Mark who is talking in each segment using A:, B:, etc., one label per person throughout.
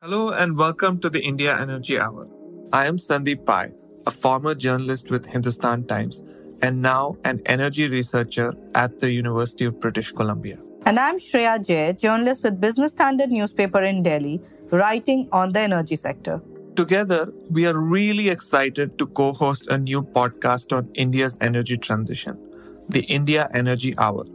A: Hello and welcome to the India Energy Hour. I am Sandeep Pai, a former journalist with Hindustan Times and now an energy researcher at the University of British Columbia.
B: And I'm Shreya Jai, journalist with Business Standard newspaper in Delhi, writing on the energy sector.
A: Together, we are really excited to co host a new podcast on India's energy transition, the India Energy Hour.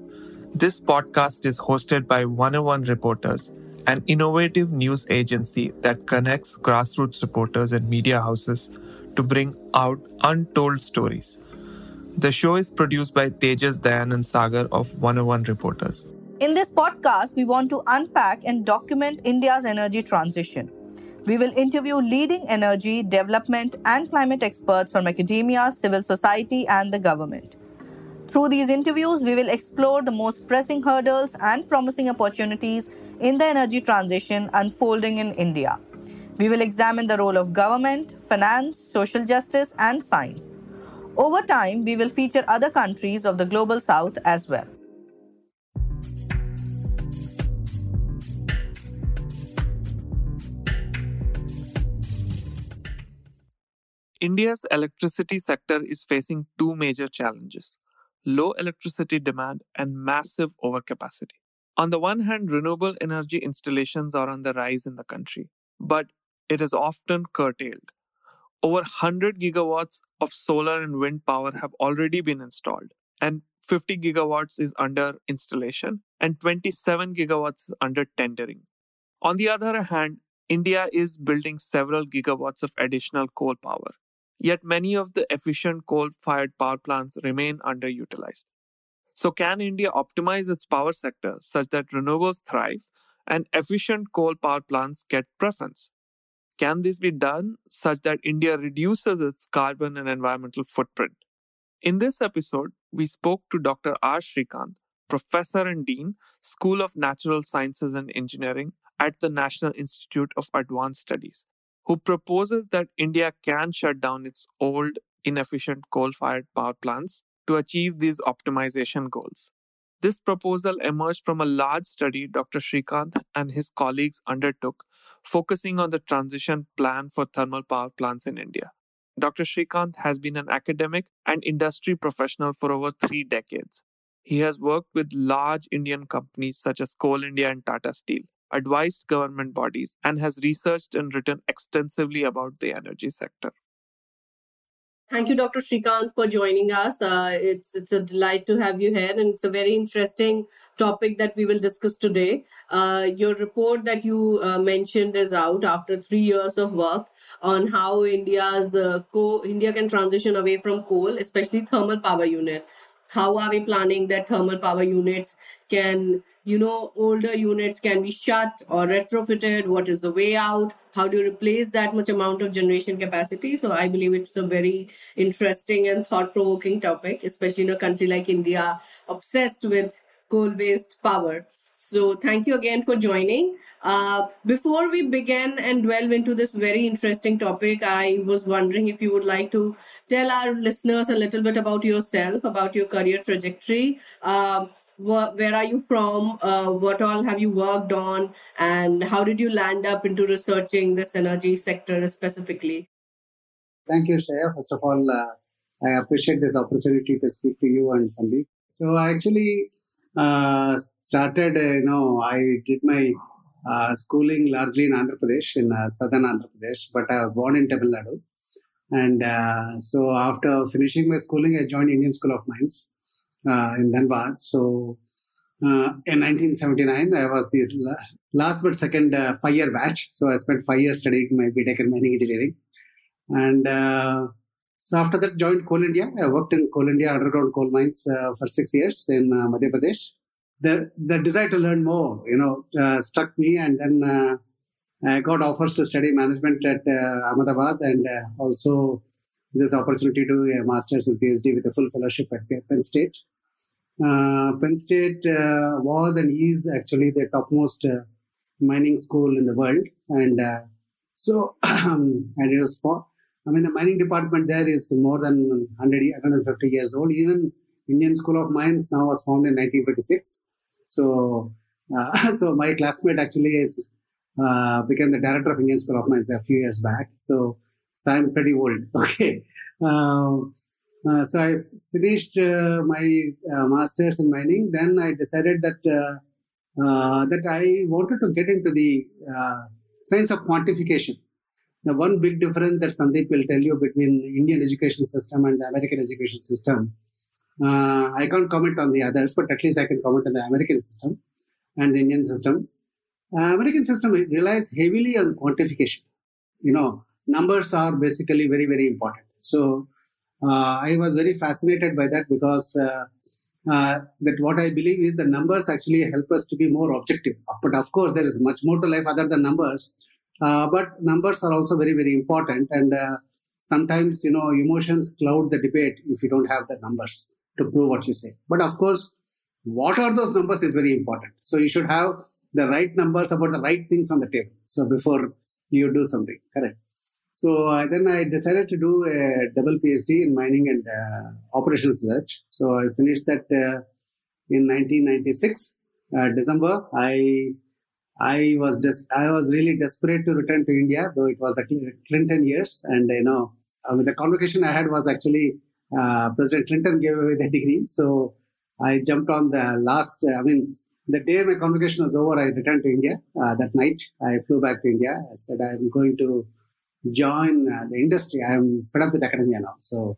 A: This podcast is hosted by 101 reporters, an innovative news agency that connects grassroots reporters and media houses to bring out untold stories. The show is produced by Tejas Dayanand Sagar of 101 Reporters.
B: In this podcast, we want to unpack and document India's energy transition. We will interview leading energy, development, and climate experts from academia, civil society, and the government. Through these interviews, we will explore the most pressing hurdles and promising opportunities in the energy transition unfolding in India. We will examine the role of government, finance, social justice, and science. Over time, we will feature other countries of the global south as well.
A: India's electricity sector is facing two major challenges low electricity demand and massive overcapacity. On the one hand, renewable energy installations are on the rise in the country, but it is often curtailed. Over 100 gigawatts of solar and wind power have already been installed, and 50 gigawatts is under installation, and 27 gigawatts is under tendering. On the other hand, India is building several gigawatts of additional coal power. Yet many of the efficient coal fired power plants remain underutilized. So, can India optimize its power sector such that renewables thrive and efficient coal power plants get preference? Can this be done such that India reduces its carbon and environmental footprint? In this episode, we spoke to Dr. R. Professor and Dean, School of Natural Sciences and Engineering at the National Institute of Advanced Studies who proposes that India can shut down its old, inefficient coal fired power plants to achieve these optimization goals. This proposal emerged from a large study Dr. Srikanth and his colleagues undertook, focusing on the transition plan for thermal power plants in India. Dr. Srikanth has been an academic and industry professional for over three decades. He has worked with large Indian companies such as Coal India and Tata Steel, advised government bodies, and has researched and written extensively about the energy sector.
C: Thank you, Dr. Srikanth, for joining us. Uh, it's it's a delight to have you here, and it's a very interesting topic that we will discuss today. Uh, your report that you uh, mentioned is out after three years of work on how India's uh, co India can transition away from coal, especially thermal power units. How are we planning that thermal power units can you know older units can be shut or retrofitted. What is the way out? How do you replace that much amount of generation capacity? So i believe it's a very interesting and thought provoking topic especially in a country like india obsessed with coal based power. So thank you again for joining. Uh, before we begin and delve into this very interesting topic, I was wondering if you would like to tell our listeners a little bit about yourself, about your career trajectory. Uh, wh- where are you from? Uh, what all have you worked on? And how did you land up into researching this energy sector specifically?
D: Thank you, Shreya. First of all, uh, I appreciate this opportunity to speak to you and Sandeep. So I actually uh, started, uh, you know, I did my uh, schooling largely in Andhra Pradesh, in uh, southern Andhra Pradesh, but I was born in Tamil Nadu. And uh, so after finishing my schooling, I joined Indian School of Mines in Dhanbad. So uh, in 1979, I was this last but second uh, five year batch. So I spent five years studying my BTech in mining engineering. And so after that, joined Coal India. I worked in Coal India underground coal mines for six years in Madhya Pradesh the the desire to learn more, you know, uh, struck me, and then uh, I got offers to study management at uh, Ahmedabad, and also this opportunity to do a master's and PhD with a full fellowship at Penn State. Penn State was and is actually the topmost mining school in the world, and so and it was for. I mean, the mining department there is more than 100, 150 years old. Even Indian School of Mines now was formed in 1956. So, uh, so my classmate actually is uh, became the director of Indian School of Mines a few years back. So, so I'm pretty old. Okay. Um, uh, so I finished uh, my uh, master's in mining. Then I decided that uh, that I wanted to get into the science of quantification. The one big difference that Sandeep will tell you between Indian education system and the American education system. I can't comment on the others, but at least I can comment on the American system and the Indian system. Uh, American system relies heavily on quantification. You know, numbers are basically very, very important. So uh, I was very fascinated by that because uh, uh, that what I believe is the numbers actually help us to be more objective. But of course, there is much more to life other than numbers. Uh, but numbers are also very, very important. And uh, sometimes, you know, emotions cloud the debate if you don't have the numbers to prove what you say. But of course, what are those numbers is very important. So you should have the right numbers about the right things on the table. So before you do something, correct. So uh, then I decided to do a double PhD in mining and uh, operations research. So I finished that uh, in 1996 uh, December. I I was just I was really desperate to return to India, though it was the Clinton years, and you know uh, the convocation I had was actually uh, President Clinton gave away the degree, so I jumped on the last. I mean, the day my convocation was over, I returned to India. That night, I flew back to India. I said, I'm going to join uh, the industry. I'm fed up with academia now. So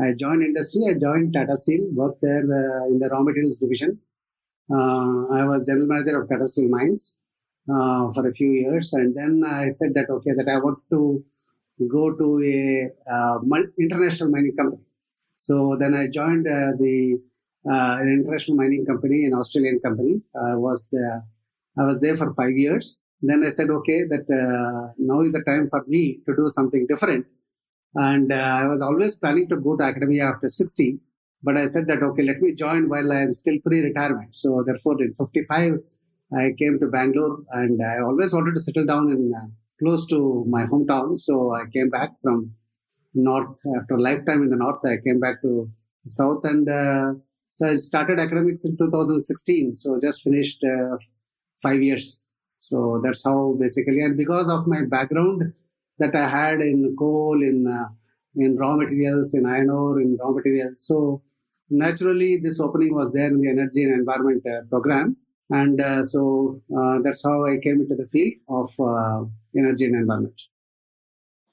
D: I joined industry. I joined Tata Steel, worked there uh, in the raw materials division. Uh, I was general manager of Tata Steel Mines uh, for a few years. And then I said that, okay, that I want to go to a uh, international mining company. So then I joined the uh, an international mining company, an Australian company. I was there, I was there for five years. Then I said, okay, that uh, now is the time for me to do something different. And uh, I was always planning to go to academia after 60, but I said that, okay, let me join while I am still pre-retirement. So therefore, in 55, I came to Bangalore and I always wanted to settle down in uh, close to my hometown. So I came back from north after a lifetime in the north. I came back to south and uh, so I started academics in 2016. So just finished uh, five years. So that's how basically, and because of my background that I had in coal, in uh, in raw materials, in iron ore, in raw materials. So naturally, this opening was there in the energy and environment uh, program, and uh, so uh, that's how I came into the field of uh, energy and environment.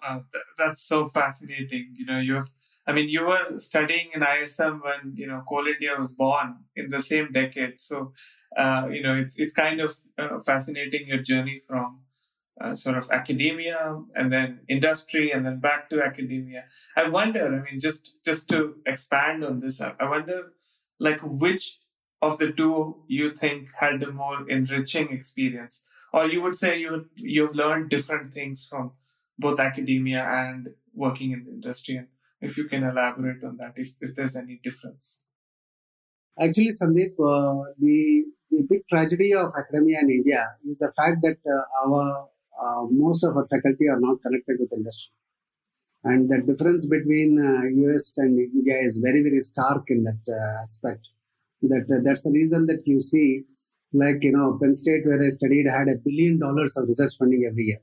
A: Wow, that's so fascinating. You know, you have I mean, you were studying in ISM when you know Coal India was born in the same decade. So, uh, you know, it's it's kind of uh, fascinating your journey from uh, sort of academia and then industry and then back to academia. I wonder. I mean, just just to expand on this, I wonder, like, which of the two you think had the more enriching experience, or you would say you you've learned different things from both academia and working in the industry and if you can elaborate on that, if, if there's any difference.
D: Actually, Sandeep, uh, the, the big tragedy of academia in India is the fact that uh, our uh, most of our faculty are not connected with industry. And the difference between US uh, and India is very, very stark in that uh, aspect. That uh, That's the reason that you see, like, you know, Penn State, where I studied, had a billion dollars of research funding every year.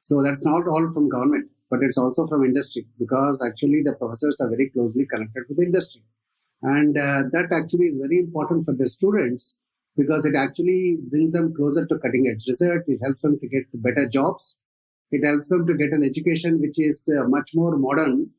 D: So that's not all from government but it's also from industry because actually the professors are very closely connected with the industry. And uh, that actually is very important for the students because it actually brings them closer to cutting edge research. It helps them to get better jobs. It helps them to get an education which is uh, much more modern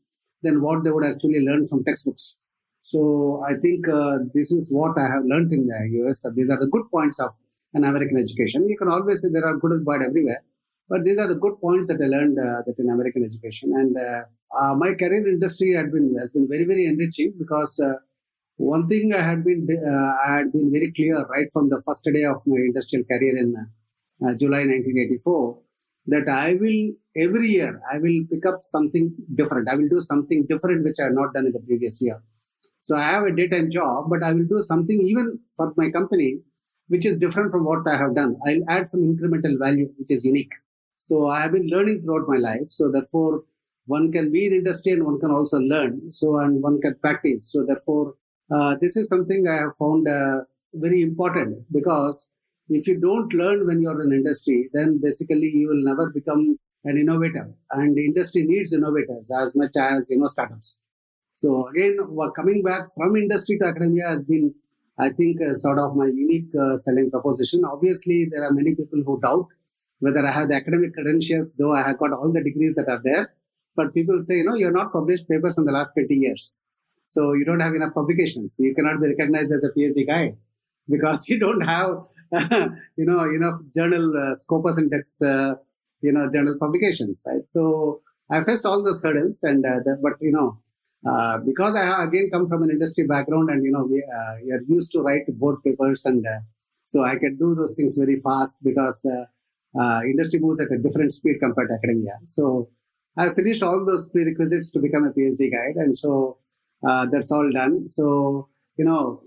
D: than what they would actually learn from textbooks. So I think uh, this is what I have learned in the US. These are the good points of an American education. You can always say there are good and bad everywhere. But these are the good points that I learned uh, that in American education. And uh, uh, my career industry had been has been very very enriching because uh, one thing I had been uh, I had been very clear right from the first day of my industrial career in uh, July 1984 that I will every year I will pick up something different. I will do something different which I had not done in the previous year. So I have a daytime job, but I will do something even for my company which is different from what I have done. I'll add some incremental value which is unique. So I have been learning throughout my life. So therefore, one can be in industry and one can also learn. So and one can practice. So therefore, uh, this is something I have found uh, very important because if you don't learn when you're in industry, then basically you will never become an innovator. And industry needs innovators as much as you know startups. So again, coming back from industry to academia has been, I think, uh, sort of my unique uh, selling proposition. Obviously, there are many people who doubt whether I have the academic credentials, though I have got all the degrees that are there. But people say, you know, you're not published papers in the last 20 years. So you don't have enough publications. You cannot be recognized as a PhD guy because you don't have, you know, enough journal uh, Scopus index, uh, you know, journal publications, right? So I faced all those hurdles, and uh, but you know, uh, because I again come from an industry background, and you know, we, uh, are used to write board papers, and uh, so I can do those things very fast because industry moves at a different speed compared to academia. So I finished all those prerequisites to become a PhD guide, and so that's all done. So you know,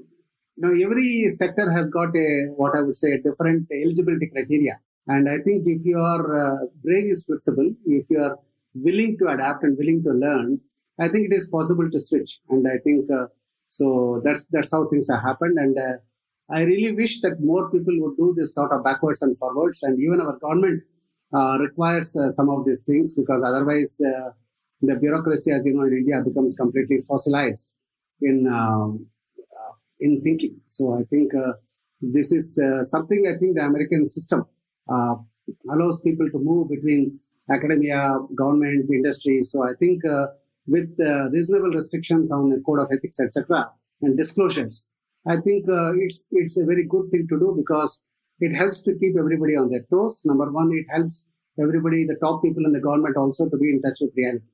D: you know every sector has got a what i would say a different eligibility criteria. And i think if your uh, brain is flexible if you are willing to adapt and willing to learn i think it is possible to switch. And i think uh, so that's that's how things have happened. And uh, i really wish that more people would do this sort of backwards and forwards. And even our government uh, requires uh, some of these things because otherwise uh, the bureaucracy as you know in india becomes completely fossilized in um, in thinking. So I think uh, this is uh, something I think the American system uh, allows people to move between academia, government, industry. So I think uh, with reasonable restrictions on the code of ethics, etc., and disclosures, I think uh, it's it's a very good thing to do because it helps to keep everybody on their toes. Number one, it helps everybody, the top people in the government, also to be in touch with reality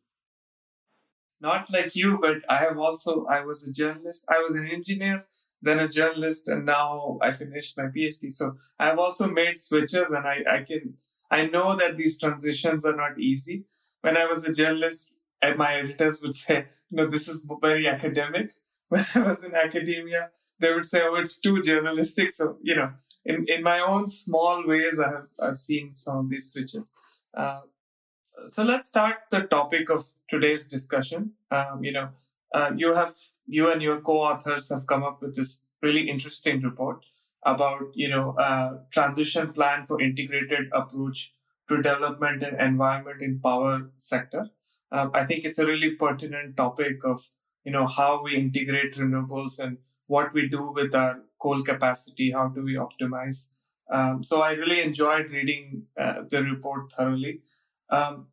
A: not like you, but I have also, I was a journalist. I was an engineer, then a journalist, and now I finished my PhD. So I've also made switches and I, I can, I know that these transitions are not easy. When I was a journalist, my editors would say, know, this is very academic. When I was in academia, they would say, oh, it's too journalistic. So, you know, in, in my own small ways, I have, I've seen some of these switches. Uh, so let's start the topic of today's discussion. Um, you know, uh, you have you and your co-authors have come up with this really interesting report about you know uh, transition plan for integrated approach to development and environment in power sector. Um, I think it's a really pertinent topic of you know how we integrate renewables and what we do with our coal capacity. How do we optimize? Um, so I really enjoyed reading uh, the report thoroughly. Um,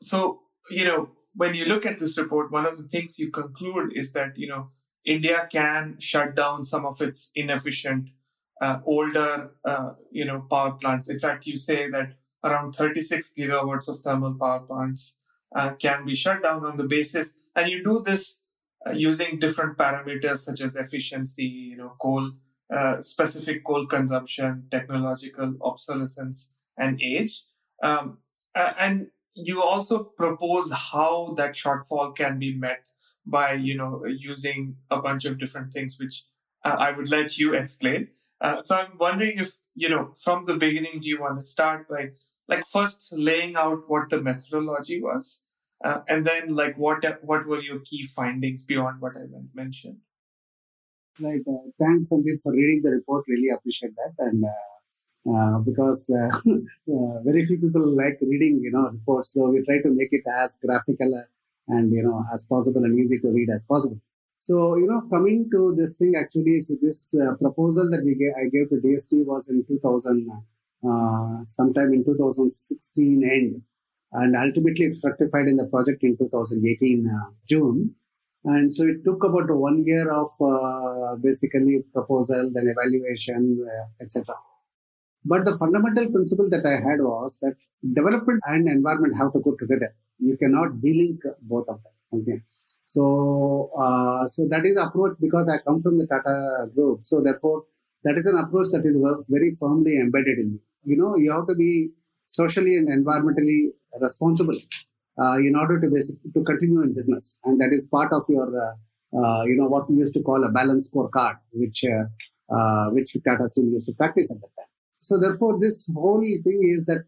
A: so you know, when you look at this report, one of the things you conclude is that, you know, India can shut down some of its inefficient, uh, older, uh, you know, power plants. In fact, you say that around 36 gigawatts of thermal power plants uh, can be shut down on the basis, and you do this uh, using different parameters such as efficiency, you know, coal, uh, specific coal consumption, technological obsolescence, and age. Um, uh, and you also propose how that shortfall can be met by you know using a bunch of different things which uh, i would let you explain. Uh, so i'm wondering if you know from the beginning do you want to start by like first laying out what the methodology was uh, and then like what what were your key findings beyond what i mentioned?
D: Right uh, thanks sandeep for reading the report. Really appreciate that. And uh, uh, because uh, uh, very few people like reading, you know, reports. So we try to make it as graphical and you know as possible and easy to read as possible. So you know, coming to this thing, actually, so this uh, proposal that we gave, I gave to DST was in 2000, uh, sometime in 2016 end, and ultimately it's rectified in the project in 2018 June. And so it took about one year of basically proposal, then evaluation, etc. But the fundamental principle that I had was that development and environment have to go together. You cannot delink both of them. Okay. So, uh, so that is the approach because I come from the Tata group. So therefore, that is an approach that is very firmly embedded in me. You know, you have to be socially and environmentally responsible uh, in order to basic, to continue in business, and that is part of your, uh, uh you know, what we used to call a balance scorecard, which uh, uh, which Tata still used to practice at that time. So therefore, this whole thing is that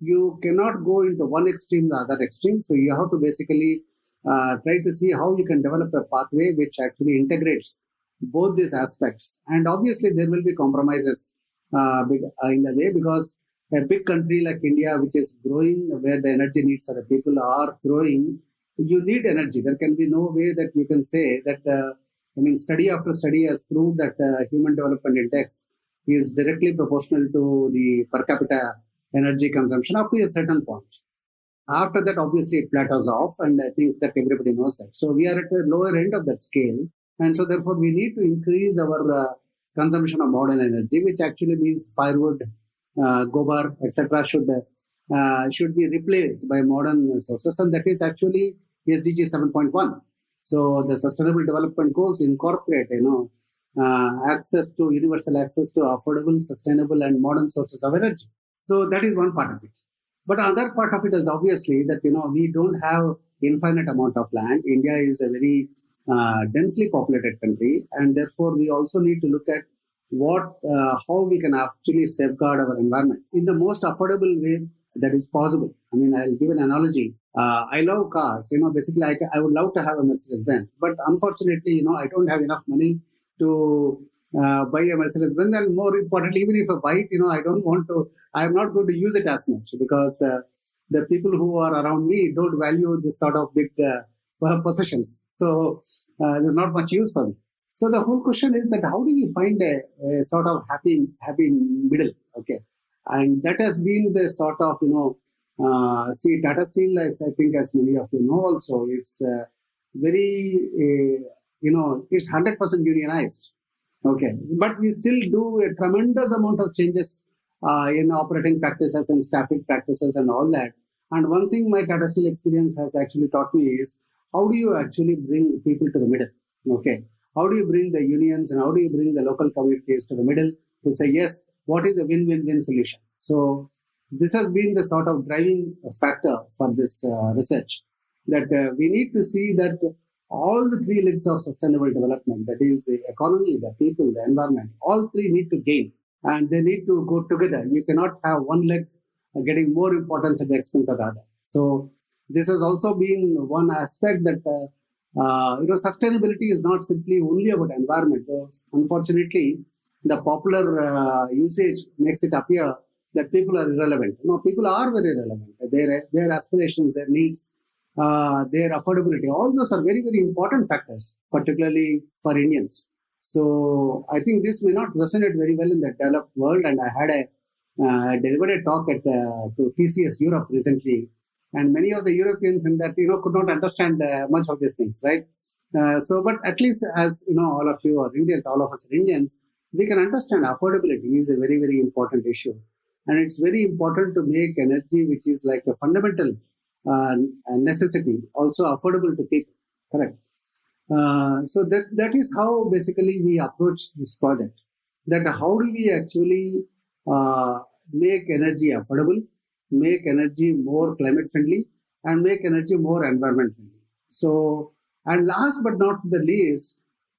D: you cannot go into one extreme, the other extreme. So you have to basically uh, try to see how you can develop a pathway which actually integrates both these aspects. And obviously, there will be compromises uh, uh, in the way because a big country like India, which is growing, where the energy needs of the people are growing, you need energy. There can be no way that you can say that. Uh, I mean, study after study has proved that uh, Human Development Index is directly proportional to the per capita energy consumption up to a certain point. After that, obviously, it plateaus off, and I think that everybody knows that. So we are at the lower end of that scale, and so therefore we need to increase our uh, consumption of modern energy, which actually means firewood, uh, gobar, etc. should uh, should be replaced by modern sources, and that is actually SDG 7.1. So the Sustainable Development Goals incorporate, you know, uh, access to universal access to affordable, sustainable, and modern sources of energy. So that is one part of it. But another part of it is obviously that you know we don't have infinite amount of land. India is a very uh, densely populated country, and therefore we also need to look at what uh, how we can actually safeguard our environment in the most affordable way that is possible. I mean, I'll give an analogy. Uh, I love cars. You know, basically, I, I would love to have a Mercedes Benz, but unfortunately, you know, I don't have enough money to uh, buy a Mercedes Benz. And more importantly, even if I buy it, you know, I don't want to, I'm not going to use it as much because uh, the people who are around me don't value this sort of big uh, possessions. So uh, there's not much use for me. So the whole question is that how do we find a, a sort of happy, happy middle? Okay. And that has been the sort of, you know, uh, see, Tata Steel, as I think, as many of you know, also, it's uh, very, you know, it's 100% unionized. Okay. But we still do a tremendous amount of changes uh, in operating practices and staffing practices and all that. And one thing my Tata Steel experience has actually taught me is how do you actually bring people to the middle? Okay. How do you bring the unions and how do you bring the local communities to the middle to say, yes, what is a win-win-win solution? So this has been the sort of driving factor for this uh, research that uh, we need to see that all the three legs of sustainable development, that is the economy, the people, the environment, all three need to gain and they need to go together. You cannot have one leg getting more importance at the expense of the other. So this has also been one aspect that uh, uh, you know sustainability is not simply only about environment. Unfortunately, the popular uh, usage makes it appear that people are irrelevant. No, people are very relevant. Their their aspirations, their needs, uh, their affordability, all those are very, very important factors, particularly for Indians. So I think this may not resonate very well in the developed world. And I had a uh, delivered a talk at uh, to TCS Europe recently, and many of the Europeans in that you know could not understand uh, much of these things, right? Uh, so, but at least as you know, all of you are Indians, all of us are Indians, we can understand affordability is a very, very important issue, and it's very important to make energy, which is like a fundamental uh, necessity also affordable to people. Correct. Uh, so that that is how basically we approach this project. That how do we actually uh, make energy affordable, make energy more climate friendly, and make energy more environment friendly. So, and last but not the least,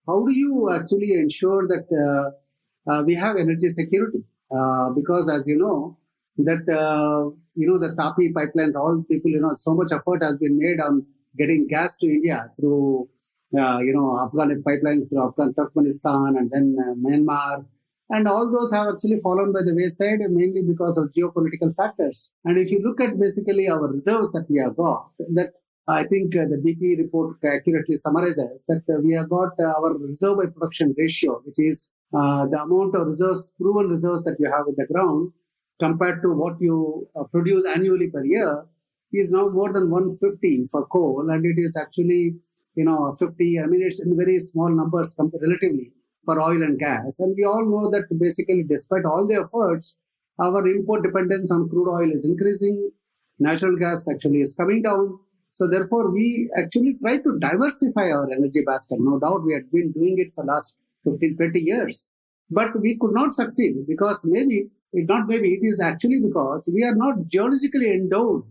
D: how do you actually ensure that uh, uh, we have energy security? Uh, because as you know, that uh, you know the Tapi pipelines, all people, you know, so much effort has been made on getting gas to India through uh, you know Afghan pipelines through Afghan Turkmenistan and then uh, Myanmar, and all those have actually fallen by the wayside mainly because of geopolitical factors. And if you look at basically our reserves that we have got, that I think uh, the BP report accurately summarizes that uh, we have got uh, our reserve by production ratio, which is uh, the amount of reserves, proven reserves that you have in the ground compared to what you uh, produce annually per year is now more than 150 for coal and it is actually you know 50 i mean it's in very small numbers relatively for oil and gas. And we all know that basically despite all the efforts our import dependence on crude oil is increasing natural gas actually is coming down. So therefore we actually try to diversify our energy basket. No doubt we had been doing it for last 15 20 years. But we could not succeed because maybe it not maybe, it is actually because we are not geologically endowed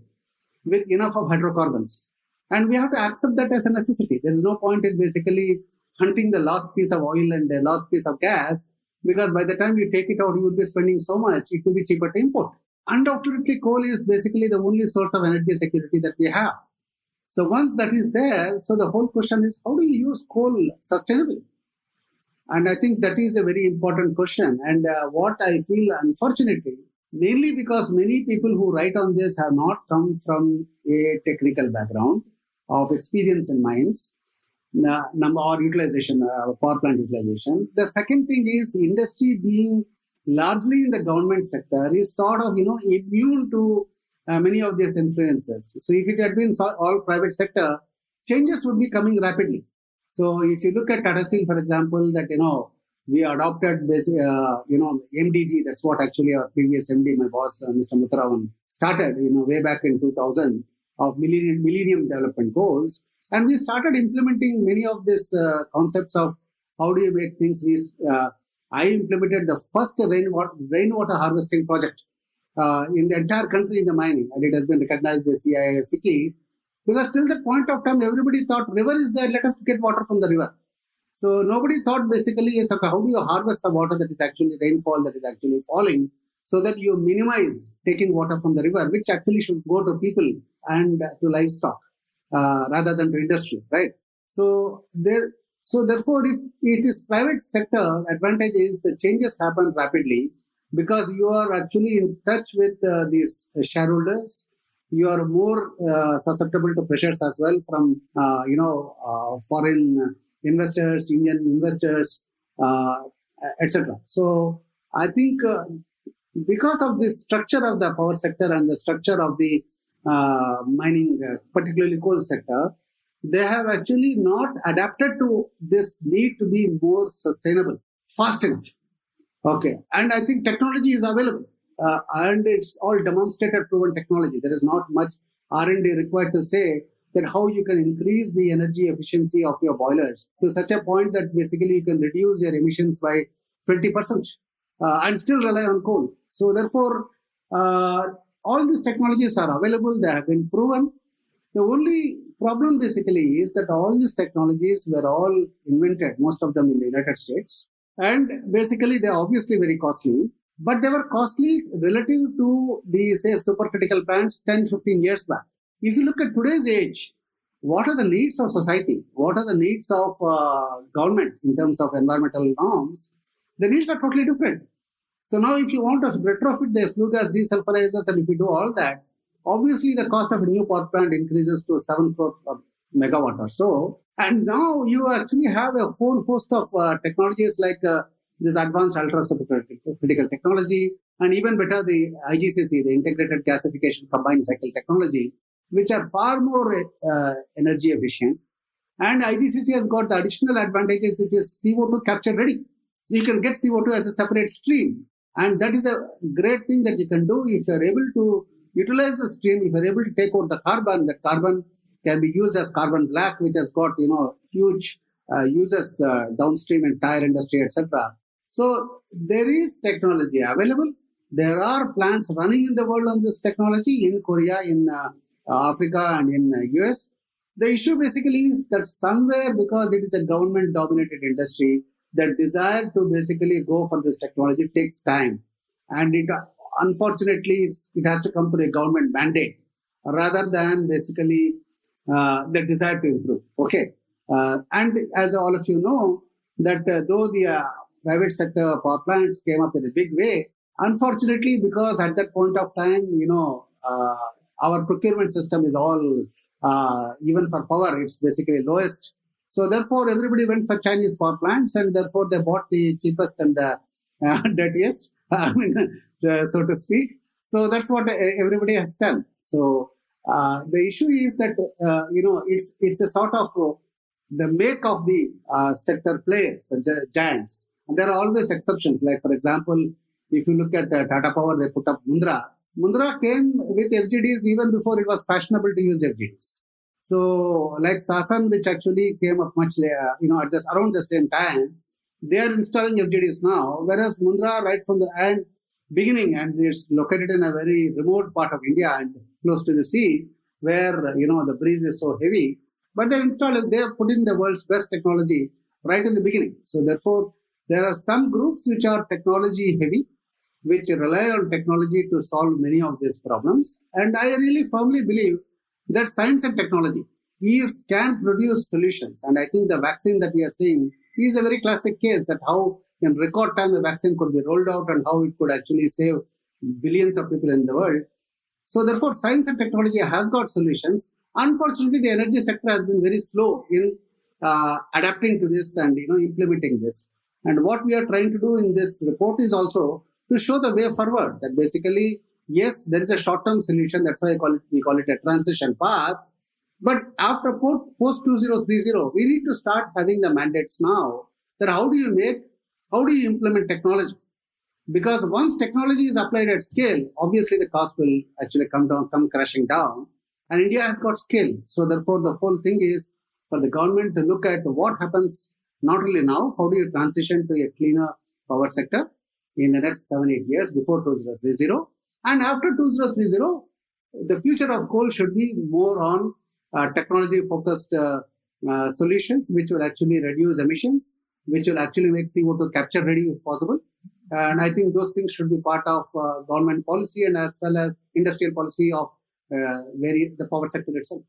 D: with enough of hydrocarbons. And we have to accept that as a necessity. There is no point in basically hunting the last piece of oil and the last piece of gas because by the time you take it out, you will be spending so much, it will be cheaper to import. Undoubtedly, coal is basically the only source of energy security that we have. So once that is there, so the whole question is how do you use coal sustainably? And I think that is a very important question. And uh, what I feel, unfortunately, mainly because many people who write on this have not come from a technical background of experience in mines, uh, number or utilization, uh, power plant utilization. The second thing is industry being largely in the government sector is sort of, you know, immune to uh, many of these influences. So if it had been all private sector, changes would be coming rapidly. So if you look at Tata Steel, for example, that, you know, we adopted this, uh, you know, MDG. That's what actually our previous MD, my boss, uh, Mr. Muthuraman, started, you know, way back in 2000 of Millennium, Millennium Development Goals. And we started implementing many of these uh, concepts of how do you make things. Uh, I implemented the first rainwater, rainwater harvesting project uh, in the entire country in the mining, and it has been recognized by CII FICCI because till that point of time, everybody thought river is there, let us get water from the river. So nobody thought basically, yes, okay, how do you harvest the water that is actually rainfall that is actually falling so that you minimize taking water from the river, which actually should go to people and to livestock uh, rather than to industry, right? So there, so therefore, if it is private sector, advantage is the changes happen rapidly because you are actually in touch with uh, these shareholders. You are more uh, susceptible to pressures as well from, uh, you know, uh, foreign investors, Indian investors, uh, etc. So I think uh, because of the structure of the power sector and the structure of the uh, mining, particularly coal sector, they have actually not adapted to this need to be more sustainable fast enough. Okay, and I think technology is available, uh, and it's all demonstrated proven technology. There is not much R and D required to say that how you can increase the energy efficiency of your boilers to such a point that basically you can reduce your emissions by 20% uh, and still rely on coal. So therefore, uh, all these technologies are available. They have been proven. The only problem basically is that all these technologies were all invented, most of them in the United States. And basically, they're obviously very costly, but they were costly relative to the, say, supercritical plants 10, 15 years back. If you look at today's age, what are the needs of society? What are the needs of uh, government in terms of environmental norms? The needs are totally different. So now, if you want to retrofit the flue gas desulfurizers and if you do all that, obviously the cost of a new power plant increases to 7 crore megawatt or so. And now you actually have a whole host of uh, technologies like uh, this advanced ultra supercritical technology, and even better, the IGCC, the integrated gasification combined cycle technology, which are far more uh, energy efficient. And IGCC has got the additional advantages, it is CO2 capture ready. So you can get CO2 as a separate stream. And that is a great thing that you can do if you're able to utilize the stream, if you're able to take out the carbon, that carbon can be used as carbon black, which has got, you know, huge uh, uses uh, downstream in tire industry, etc. So there is technology available. There are plants running in the world on this technology in Korea, in uh, Africa and in US. The issue basically is that somewhere because it is a government dominated industry, the desire to basically go for this technology takes time. And it unfortunately it has to come through a government mandate rather than basically uh, the desire to improve. Okay. Uh, and as all of you know, that uh, though the uh, private sector power plants came up in a big way, unfortunately, because at that point of time, you know, uh, our procurement system is all, uh, even for power, it's basically lowest. So therefore, everybody went for Chinese power plants, and therefore they bought the cheapest and the uh, dirtiest, I mean, so to speak. So that's what everybody has done. So uh, the issue is that uh, you know it's it's a sort of uh, the make of the uh, sector players, the giants. There are always exceptions. Like for example, if you look at uh, Tata Power, they put up Mundra, Mundra came with FGDs even before it was fashionable to use FGDs. So, like Sasan, which actually came up much later, you know, at this around the same time, they are installing FGDs now, whereas Mundra, right from the end, beginning, and it's located in a very remote part of India and close to the sea, where you know the breeze is so heavy. But they installed, they have put in the world's best technology right in the beginning. So therefore, there are some groups which are technology heavy, which rely on technology to solve many of these problems. And I really firmly believe that science and technology is can produce solutions. And I think the vaccine that we are seeing is a very classic case that how in record time a vaccine could be rolled out and how it could actually save billions of people in the world. So therefore, science and technology has got solutions. Unfortunately, the energy sector has been very slow in uh, adapting to this and you know implementing this. And what we are trying to do in this report is also to show the way forward. That basically, yes, there is a short-term solution. That's why call it, we call it a transition path. But after post 2030, we need to start having the mandates now that how do you make, how do you implement technology? Because once technology is applied at scale, obviously the cost will actually come down, come crashing down. And India has got scale. So therefore, the whole thing is for the government to look at what happens not only now, how do you transition to a cleaner power sector in the next seven, eight years before 2030. And after 2030, the future of coal should be more on uh, technology focused uh, uh, solutions, which will actually reduce emissions, which will actually make CO2 capture ready if possible. And I think those things should be part of uh, government policy and as well as industrial policy of uh, very, the power sector itself.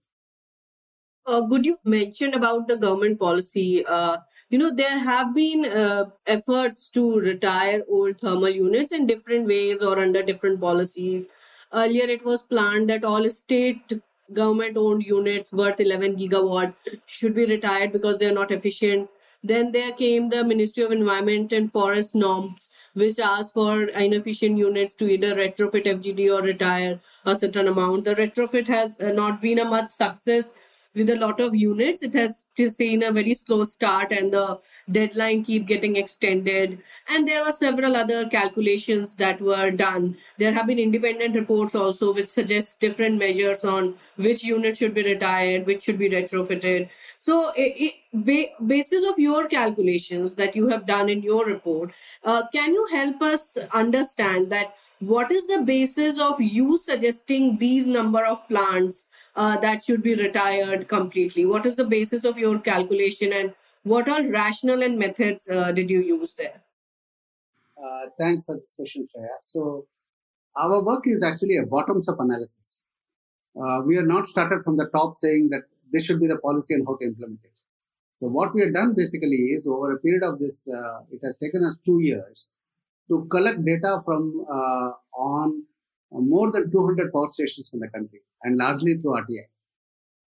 C: Uh, good you mention about the government policy. Uh, you know, there have been uh, efforts to retire old thermal units in different ways or under different policies. Earlier, it was planned that all state government owned units worth 11 gigawatt should be retired because they're not efficient. Then there came the Ministry of Environment and Forest norms, which asked for inefficient units to either retrofit FGD or retire a certain amount. The retrofit has uh, not been a much success with a lot of units. It has still seen a very slow start and the deadline keep getting extended. And there are several other calculations that were done. There have been independent reports also which suggest different measures on which unit should be retired which should be retrofitted. So it, it, basis of your calculations that you have done in your report uh, can you help us understand that what is the basis of you suggesting these number of plants uh, that should be retired completely? What is the basis of your calculation and what all rational and methods uh, did you use there?
D: Uh, thanks for this question, Shreya. So, our work is actually a bottoms up analysis. Uh, we are not started from the top saying that this should be the policy and how to implement it. So, what we have done basically is over a period of this, uh, it has taken us two years to collect data from uh, on more than 200 power stations in the country and largely through RTI.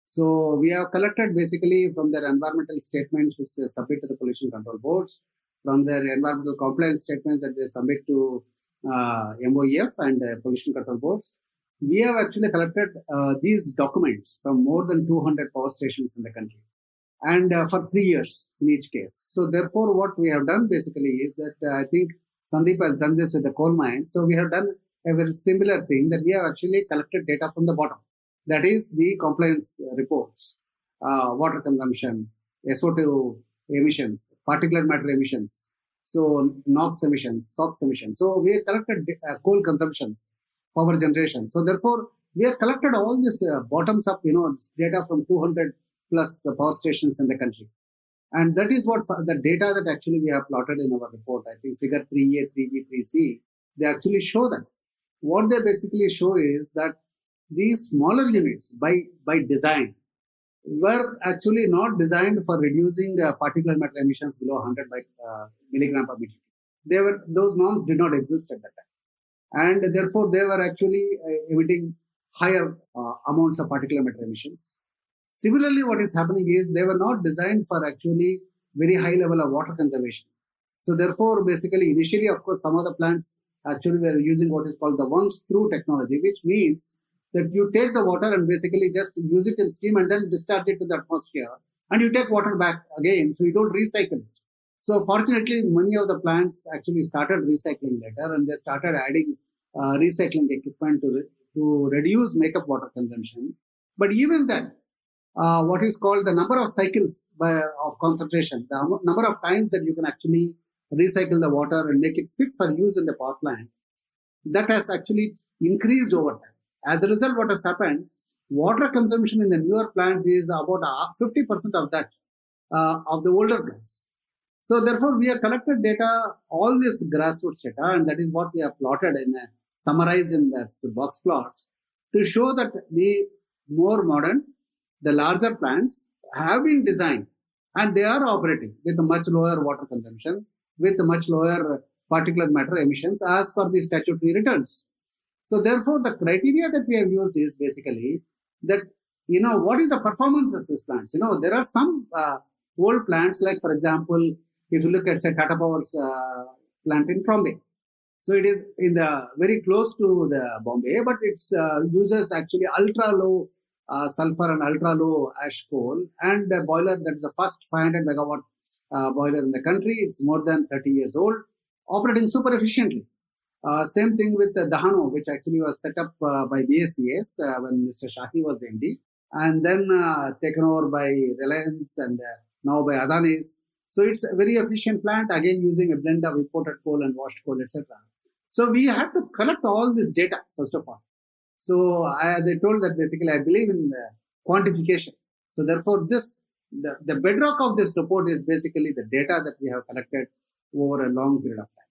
D: So we have collected basically from their environmental statements which they submit to the pollution control boards, from their environmental compliance statements that they submit to uh, MOEF and uh, pollution control boards. We have actually collected uh, these documents from more than 200 power stations in the country and uh, for three years in each case. So therefore, what we have done basically is that uh, I think Sandeep has done this with the coal mines. So we have done a very similar thing that we have actually collected data from the bottom. That is the compliance reports, uh, water consumption, SO2 emissions, particulate matter emissions, so NOx emissions, SOx emissions. So we have collected uh, coal consumptions, power generation. So therefore, we have collected all this uh, bottoms up, you know, data from 200 plus power stations in the country. And that is what the data that actually we have plotted in our report. I think figure 3A, 3B, 3C, they actually show that what they basically show is that these smaller units by, by design were actually not designed for reducing uh, particulate matter emissions below 100 by uh, milligram per meter. They were, those norms did not exist at that time. And therefore, they were actually uh, emitting higher uh, amounts of particulate matter emissions. Similarly, what is happening is they were not designed for actually very high level of water conservation. So therefore, basically, initially, of course, some of the plants actually we are using what is called the once through technology, which means that you take the water and basically just use it in steam and then discharge it to the atmosphere and you take water back again. So you don't recycle it. So fortunately, many of the plants actually started recycling later and they started adding uh, recycling equipment to, re- to reduce makeup water consumption. But even then, uh, what is called the number of cycles by, of concentration, the number of times that you can actually recycle the water and make it fit for use in the power plant, that has actually increased over time. As a result, what has happened, water consumption in the newer plants is about 50% of that uh, of the older plants. So therefore, we have collected data, all this grassroots data, and that is what we have plotted in a, summarized in the box plots to show that the more modern, the larger plants have been designed And they are operating with much lower water consumption, with much lower particulate matter emissions as per the statutory returns. So therefore, the criteria that we have used is basically that, you know, what is the performance of these plants? You know, there are some uh, old plants, like for example, if you look at say Tata Power's uh, plant in Trombay. So it is in the very close to the Bombay, but it uh, uses actually ultra low uh, sulfur and ultra low ash coal and a boiler that is the first 500 megawatt uh, boiler in the country. It's more than 30 years old, operating super efficiently. Uh, same thing with the Dahanu, which actually was set up uh, by BSES uh, when Mr. Shahi was the MD, and then uh, taken over by Reliance and uh, now by Adani's. So it's a very efficient plant, again using a blend of imported coal and washed coal, etc. So we have to collect all this data, first of all. So as I told that basically I believe in quantification. So therefore this, the, the bedrock of this report is basically the data that we have collected over a long period of time.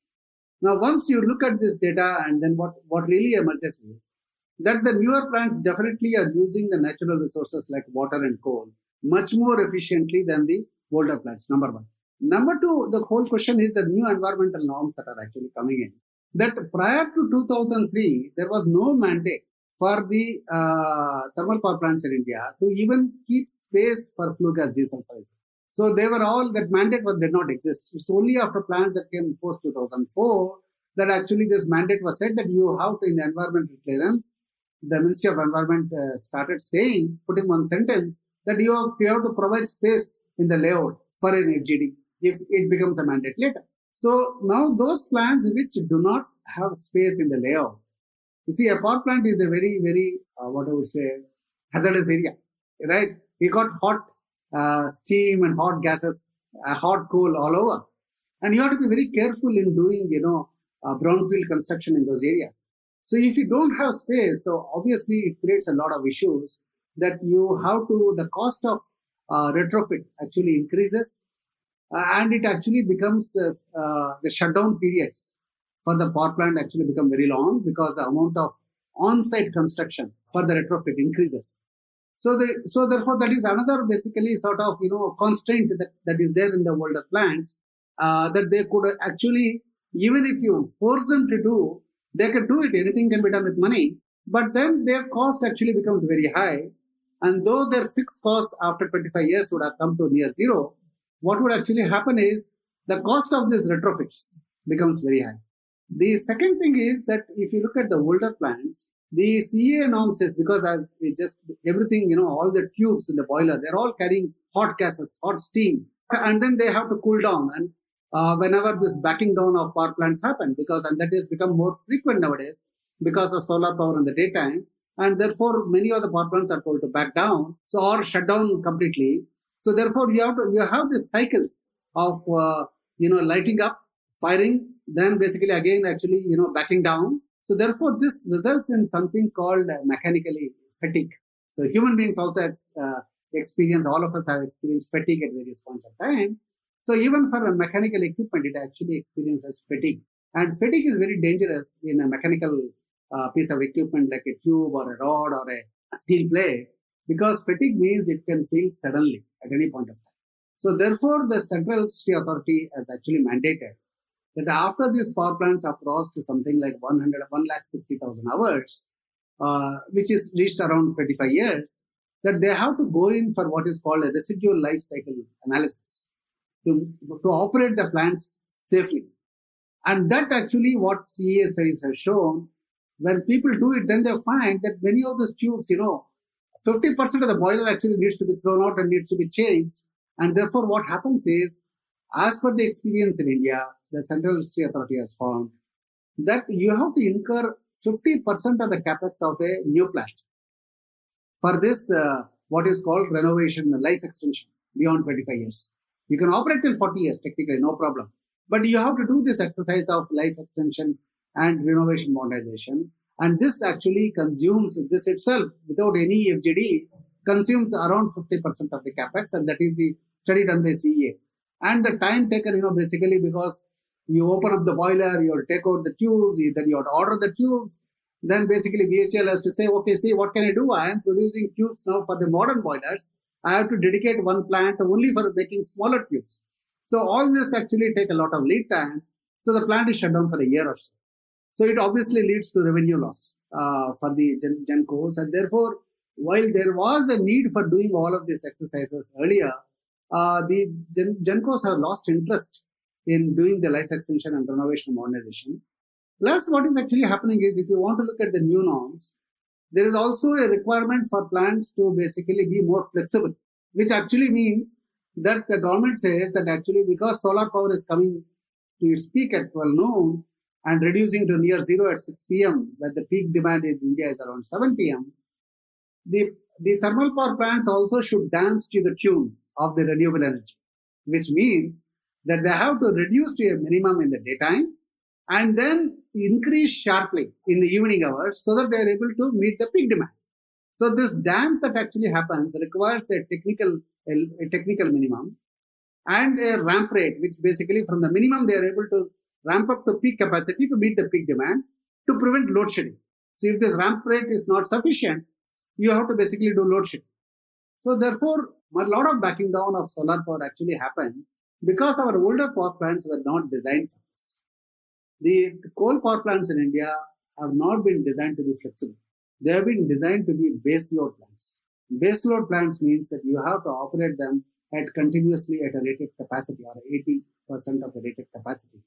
D: Now, once you look at this data and then what, what really emerges is that the newer plants definitely are using the natural resources like water and coal much more efficiently than the older plants, number one. Number two, the whole question is the new environmental norms that are actually coming in. That prior to 2003, there was no mandate for the uh, thermal power plants in India to even keep space for flue gas desulfurization. So they were all that mandate was did not exist. It's only after plans that came post 2004 that actually this mandate was said that you have to in the environmental clearance. The Ministry of Environment uh, started saying, putting one sentence that you have, you have to provide space in the layout for an FGD if it becomes a mandate later. So now those plants which do not have space in the layout, you see, a power plant is a very, very, uh, what I would say, hazardous area, right? We got hot uh, steam and hot gases, uh, hot coal all over. And you have to be very careful in doing, you know, uh, brownfield construction in those areas. So if you don't have space, so obviously it creates a lot of issues that you have to, the cost of uh, retrofit actually increases uh, and it actually becomes the shutdown periods for the power plant actually become very long because the amount of on-site construction for the retrofit increases. So, the, so therefore, that is another basically sort of you know constraint that, that is there in the older plants uh, that they could actually even if you force them to do, they can do it. Anything can be done with money, but then their cost actually becomes very high. And though their fixed cost after 25 years would have come to near zero, what would actually happen is the cost of these retrofits becomes very high. The second thing is that if you look at the older plants, the CEA norm says because as it just everything, you know, all the tubes in the boiler, they're all carrying hot gases, hot steam, and then they have to cool down. And uh, whenever this backing down of power plants happen, because and that has become more frequent nowadays because of solar power in the daytime, and therefore many of the power plants are told to back down, so or shut down completely. So therefore you have to you have these cycles of uh, you know lighting up, firing, then basically again actually you know backing down so therefore, this results in something called mechanically fatigue. So human beings also uh, experience, all of us have experienced fatigue at various points of time. So even for a mechanical equipment, it actually experiences fatigue. And fatigue is very dangerous in a mechanical uh, piece of equipment like a tube or a rod or a steel plate because fatigue means it can fail suddenly at any point of time. So therefore, the Central Electricity Authority has actually mandated that after these power plants are crossed to something like 100, 1,60,000 hours, uh, which is reached around 25 years, that they have to go in for what is called a residual life cycle analysis to, to operate the plants safely. And that actually what CEA studies have shown, when people do it, then they find that many of those tubes, you know, 50% of the boiler actually needs to be thrown out and needs to be changed. And therefore what happens is, as per the experience in India, the Central Electricity Authority has found that you have to incur 50% of the capex of a new plant for this, uh, what is called renovation, life extension beyond 25 years. You can operate till 40 years, technically, no problem. But you have to do this exercise of life extension and renovation modernization. And this actually consumes, this itself, without any FGD, consumes around 50% of the capex. And that is the study done by CEA. And the time taken, you know, basically because you open up the boiler, you take out the tubes, then you have to order the tubes. Then basically BHEL has to say, okay, see, what can I do? I am producing tubes now for the modern boilers. I have to dedicate one plant only for making smaller tubes. So all this actually take a lot of lead time. So the plant is shut down for a year or so. So it obviously leads to revenue loss uh, for the Gen- Gencos. And therefore, while there was a need for doing all of these exercises earlier, uh, the Gen- Gencos have lost interest in doing the life extension and renovation modernization. Plus, what is actually happening is if you want to look at the new norms, there is also a requirement for plants to basically be more flexible, which actually means that the government says that actually because solar power is coming to its peak at 12 noon and reducing to near zero at 6 p.m., where the peak demand in India is around 7 p.m., the, the thermal power plants also should dance to the tune of the renewable energy, which means that they have to reduce to a minimum in the daytime and then increase sharply in the evening hours so that they are able to meet the peak demand. So this dance that actually happens requires a technical a, technical minimum and a ramp rate, which basically from the minimum they are able to ramp up to peak capacity to meet the peak demand to prevent load shedding. So if this ramp rate is not sufficient, you have to basically do load shedding. So therefore, a lot of backing down of solar power actually happens because our older power plants were not designed for this. The coal power plants in India have not been designed to be flexible. They have been designed to be base load plants. Base load plants means that you have to operate them at continuously at a rated capacity or 80% of the rated capacity.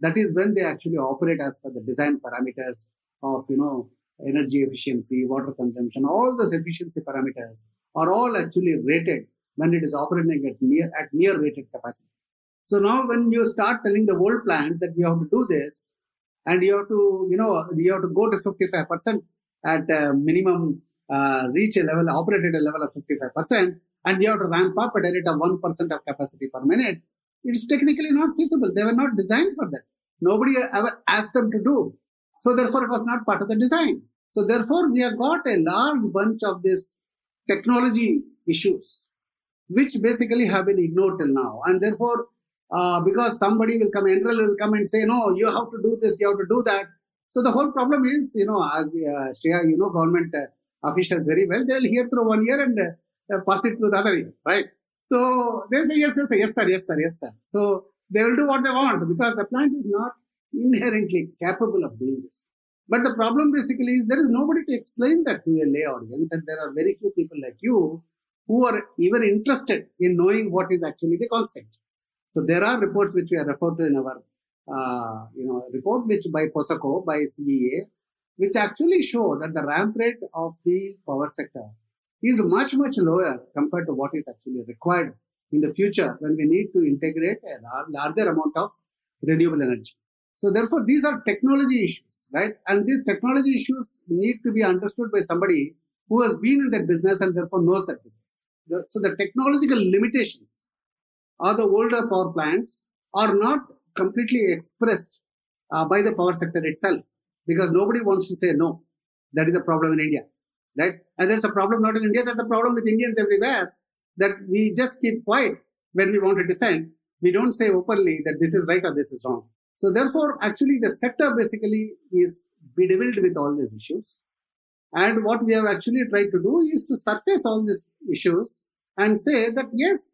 D: That is when they actually operate as per the design parameters of, you know, energy efficiency, water consumption, all those efficiency parameters are all actually rated when it is operating at near, at near rated capacity. So now when you start telling the old plants that you have to do this and you have to, you know, you have to go to 55% at minimum uh, reach a level, operate at a level of 55%, and you have to ramp up at a rate of 1% of capacity per minute, it's technically not feasible. They were not designed for that. Nobody ever asked them to do. So therefore, it was not part of the design. So therefore, we have got a large bunch of these technology issues, which basically have been ignored till now. And therefore, uh, because somebody will come, NREL will come and say, no, you have to do this, you have to do that. So the whole problem is, you know, as uh, Shreya, you know, government uh, officials very well. They'll hear through one year and uh, pass it through the other year, right? So they say, yes, yes, yes, sir, yes, sir, yes, sir. So they will do what they want because the plant is not inherently capable of doing this. But the problem basically is there is nobody to explain that to a lay audience, and there are very few people like you who are even interested in knowing what is actually the constant. So there are reports which we are referred to in our, uh, you know, report which by POSOCO, by CEA, which actually show that the ramp rate of the power sector is much, much lower compared to what is actually required in the future when we need to integrate a larger amount of renewable energy. So therefore, these are technology issues, right? And these technology issues need to be understood by somebody who has been in that business and therefore knows that business. So the technological limitations of the older power plants are not completely expressed uh, by the power sector itself because nobody wants to say no. That is a problem in India, right? And there's a problem not in India, there's a problem with Indians everywhere that we just keep quiet when we want to dissent. We don't say openly that this is right or this is wrong. So therefore, actually the sector basically is bedeviled with all these issues. And what we have actually tried to do is to surface all these issues and say that yes,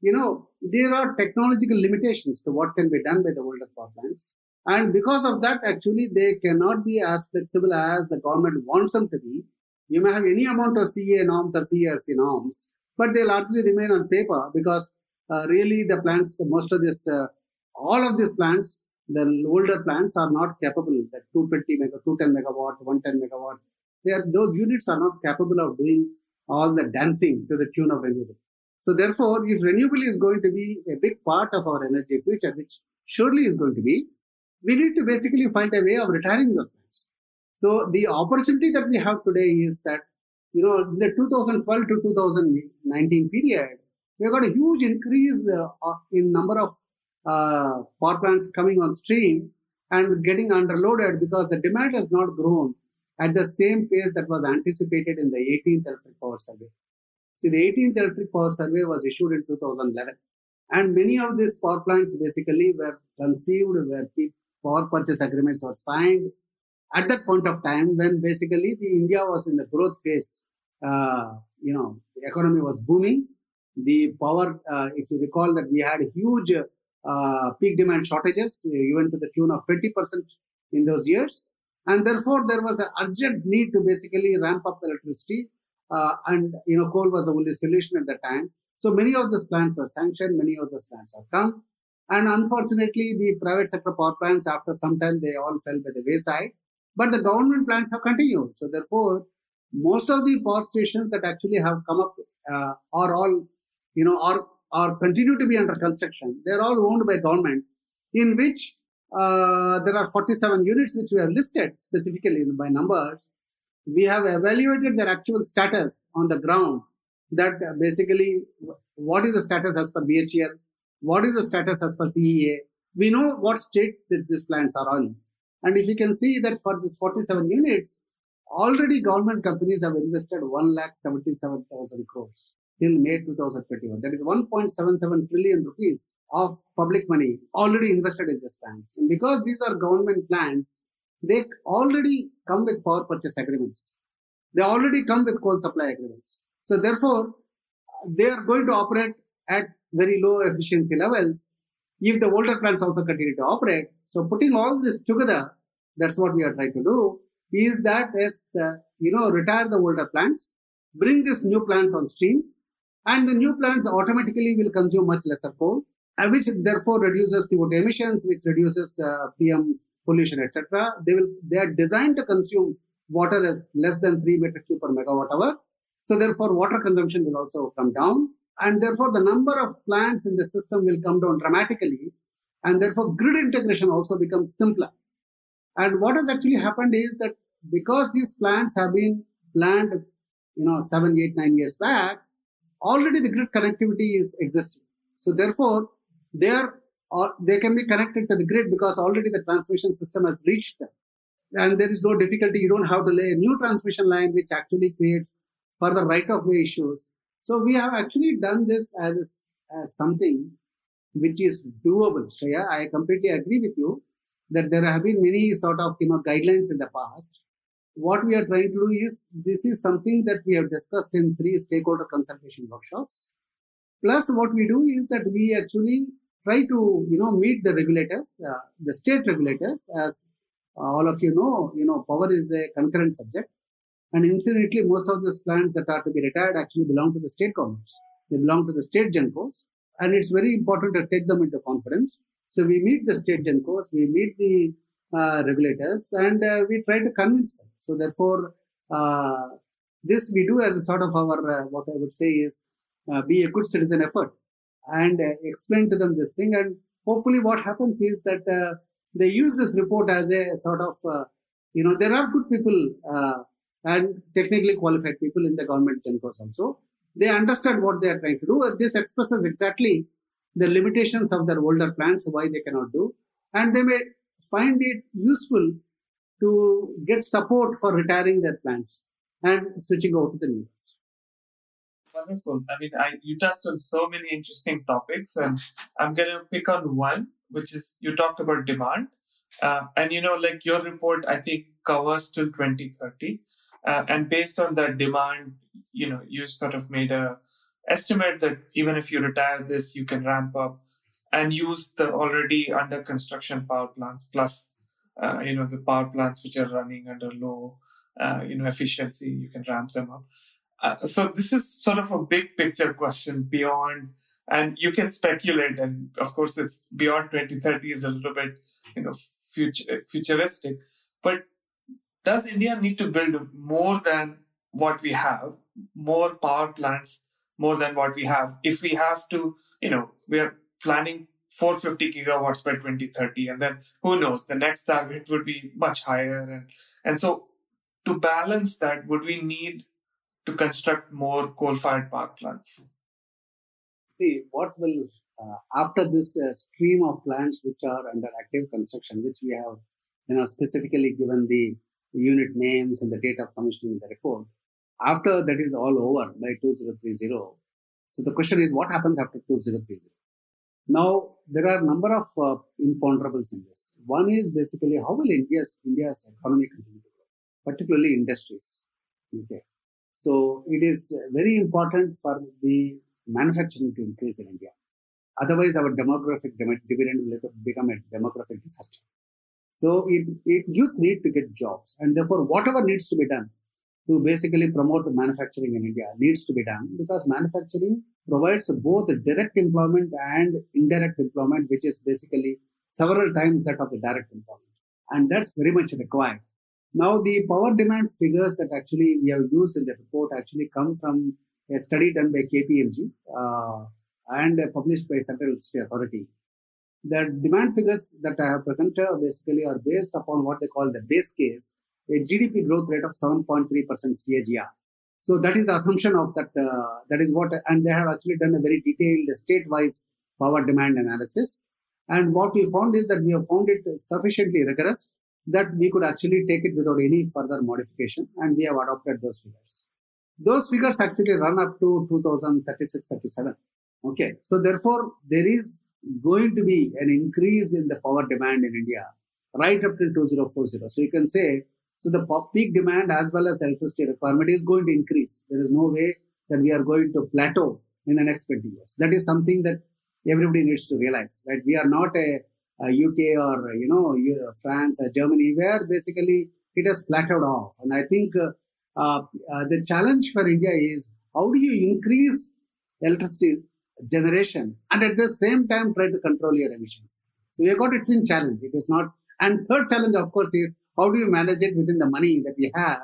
D: you know, there are technological limitations to what can be done by the older power plants. And because of that, actually, they cannot be as flexible as the government wants them to be. You may have any amount of CEA norms or CERC norms, but they largely remain on paper because uh, really the plants, most of this, uh, all of these plants, the older plants are not capable, that 220 mega, 210 megawatt, 110 megawatt, they are, those units are not capable of doing all the dancing to the tune of renewable. So therefore, if renewable is going to be a big part of our energy future, which surely is going to be, we need to basically find a way of retiring those plants. So the opportunity that we have today is that, you know, in the 2012 to 2019 period, we got a huge increase uh, in number of uh, power plants coming on stream and getting underloaded because the demand has not grown at the same pace that was anticipated in the 18th electric power survey. See, the 18th electric power survey was issued in 2011. And many of these power plants basically were conceived where the power purchase agreements were signed at that point of time when basically the India was in the growth phase uh, you know, the economy was booming. The power, uh, if you recall that we had huge peak demand shortages, even to the tune of 20% in those years. And therefore, there was an urgent need to basically ramp up electricity. Uh, and, you know, coal was the only solution at the time. So many of those plants were sanctioned, many of those plants have come. And unfortunately, the private sector power plants, after some time, they all fell by the wayside. But the government plants have continued. So therefore, most of the power stations that actually have come up uh, are all, you know, are, are continue to be under construction. They're all owned by government, in which uh, there are 47 units which we have listed specifically by numbers. We have evaluated their actual status on the ground. That basically, what is the status as per BHEL? What is the status as per CEA? We know what state that these plants are on. And if you can see that for these 47 units, already government companies have invested 1,77,000 crores till May 2021. That is 1.77 trillion rupees of public money already invested in these plants. And because these are government plants, they already come with power purchase agreements. They already come with coal supply agreements. So therefore, they are going to operate at very low efficiency levels if the older plants also continue to operate. So putting all this together, that's what we are trying to do, is that as the, you know, retire the older plants, bring these new plants on stream, and the new plants automatically will consume much lesser coal, which therefore reduces CO2 emissions, which reduces uh, PM pollution, etc. They will they are designed to consume water as less than three meter cube per megawatt hour. So therefore, water consumption will also come down, and therefore the number of plants in the system will come down dramatically, and therefore grid integration also becomes simpler. And what has actually happened is that because these plants have been planned, you know, seven, eight, nine years back, already the grid connectivity is existing. So therefore, they are or they can be connected to the grid because already the transmission system has reached them. And there is no difficulty. You don't have to lay a new transmission line, which actually creates further right of way issues. So we have actually done this as, as something which is doable. Shreya, I completely agree with you that there have been many sort of, you know, guidelines in the past what we are trying to do is this is something that we have discussed in three stakeholder consultation workshops. Plus, what we do is that we actually try to, you know, meet the regulators, uh, the state regulators. As all of you know, you know, power is a concurrent subject, and incidentally, most of these plants that are to be retired actually belong to the state governments. They belong to the state gencos, and it's very important to take them into conference. So we meet the state gencos, we meet the uh, regulators, and uh, we try to convince them so therefore, uh, this we do as a sort of our, uh, what I would say is, uh, be a good citizen effort and uh, explain to them this thing. And hopefully what happens is that uh, they use this report as a sort of, uh, you know, there are good people and technically qualified people in the government gencos also. They understand what they are trying to do. This expresses exactly the limitations of their older plans, why they cannot do. And they may find it useful to get support for retiring their plants and switching over to the new ones.
A: Wonderful. I mean, I, you touched on so many interesting topics, and I'm going to pick on one, which is you talked about demand. Uh, and, you know, like your report, I think covers till 2030. Uh, and based on that demand, you know, you sort of made a estimate that even if you retire this, you can ramp up and use the already under construction power plants plus uh, you know, the power plants which are running under low, uh, you know, efficiency, you can ramp them up. Uh, so this is sort of a big picture question beyond, and you can speculate. And of course, it's beyond 2030 is a little bit, you know, future, futuristic. But does India need to build more than what we have, more power plants, more than what we have? If we have to, you know, we are planning 450 gigawatts by 2030 and then who knows the next target would be much higher and and so to balance that would we need to construct more coal-fired power plants?
D: See what will uh, after this uh, stream of plants which are under active construction which we have you know specifically given the unit names and the date of commissioning in the report after that is all over by 2030 so the question is what happens after 2030 now, there are a number of uh, imponderables in this. One is basically how will India's, India's economy continue to grow, particularly industries. Okay. So it is very important for the manufacturing to increase in India. Otherwise, our demographic dividend will become a demographic disaster. So it, it, youth need to get jobs, and therefore, whatever needs to be done to basically promote manufacturing in India needs to be done because manufacturing provides both direct employment and indirect employment, which is basically several times that of the direct employment. And that's very much required. Now, the power demand figures that actually we have used in the report actually come from a study done by KPMG uh, and published by Central Electricity Authority. The demand figures that I have presented basically are based upon what they call the base case, a GDP growth rate of 7.3% CAGR. So that is the assumption of that. Uh, that is what, and they have actually done a very detailed state-wise power demand analysis. And what we found is that we have found it sufficiently rigorous that we could actually take it without any further modification, and we have adopted those figures. Those figures actually run up to 2036 37. Okay, so therefore, there is going to be an increase in the power demand in India right up till 2040. So you can say, so the peak demand as well as electricity requirement is going to increase. There is no way that we are going to plateau in the next 20 years. That is something that everybody needs to realize that we are not a, a UK or, you know, France or Germany where basically it has plateaued off. And I think uh, uh, the challenge for India is how do you increase electricity generation and at the same time try to control your emissions. So we have got a twin challenge. It is not, and third challenge, of course, is how do you manage it within the money that we have,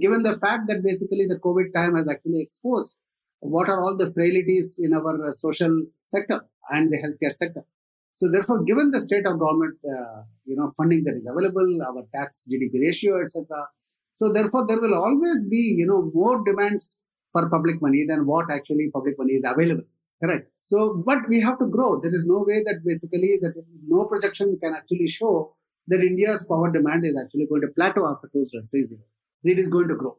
D: given the fact that basically the COVID time has actually exposed what are all the frailties in our uh, social sector and the healthcare sector. So therefore, given the state of government, uh, you know, funding that is available, our tax GDP ratio, etc. So therefore, there will always be, you know, more demands for public money than what actually public money is available. Correct. So, but we have to grow. There is no way that basically that no projection can actually show that India's power demand is actually going to plateau after 2030. It is going to grow.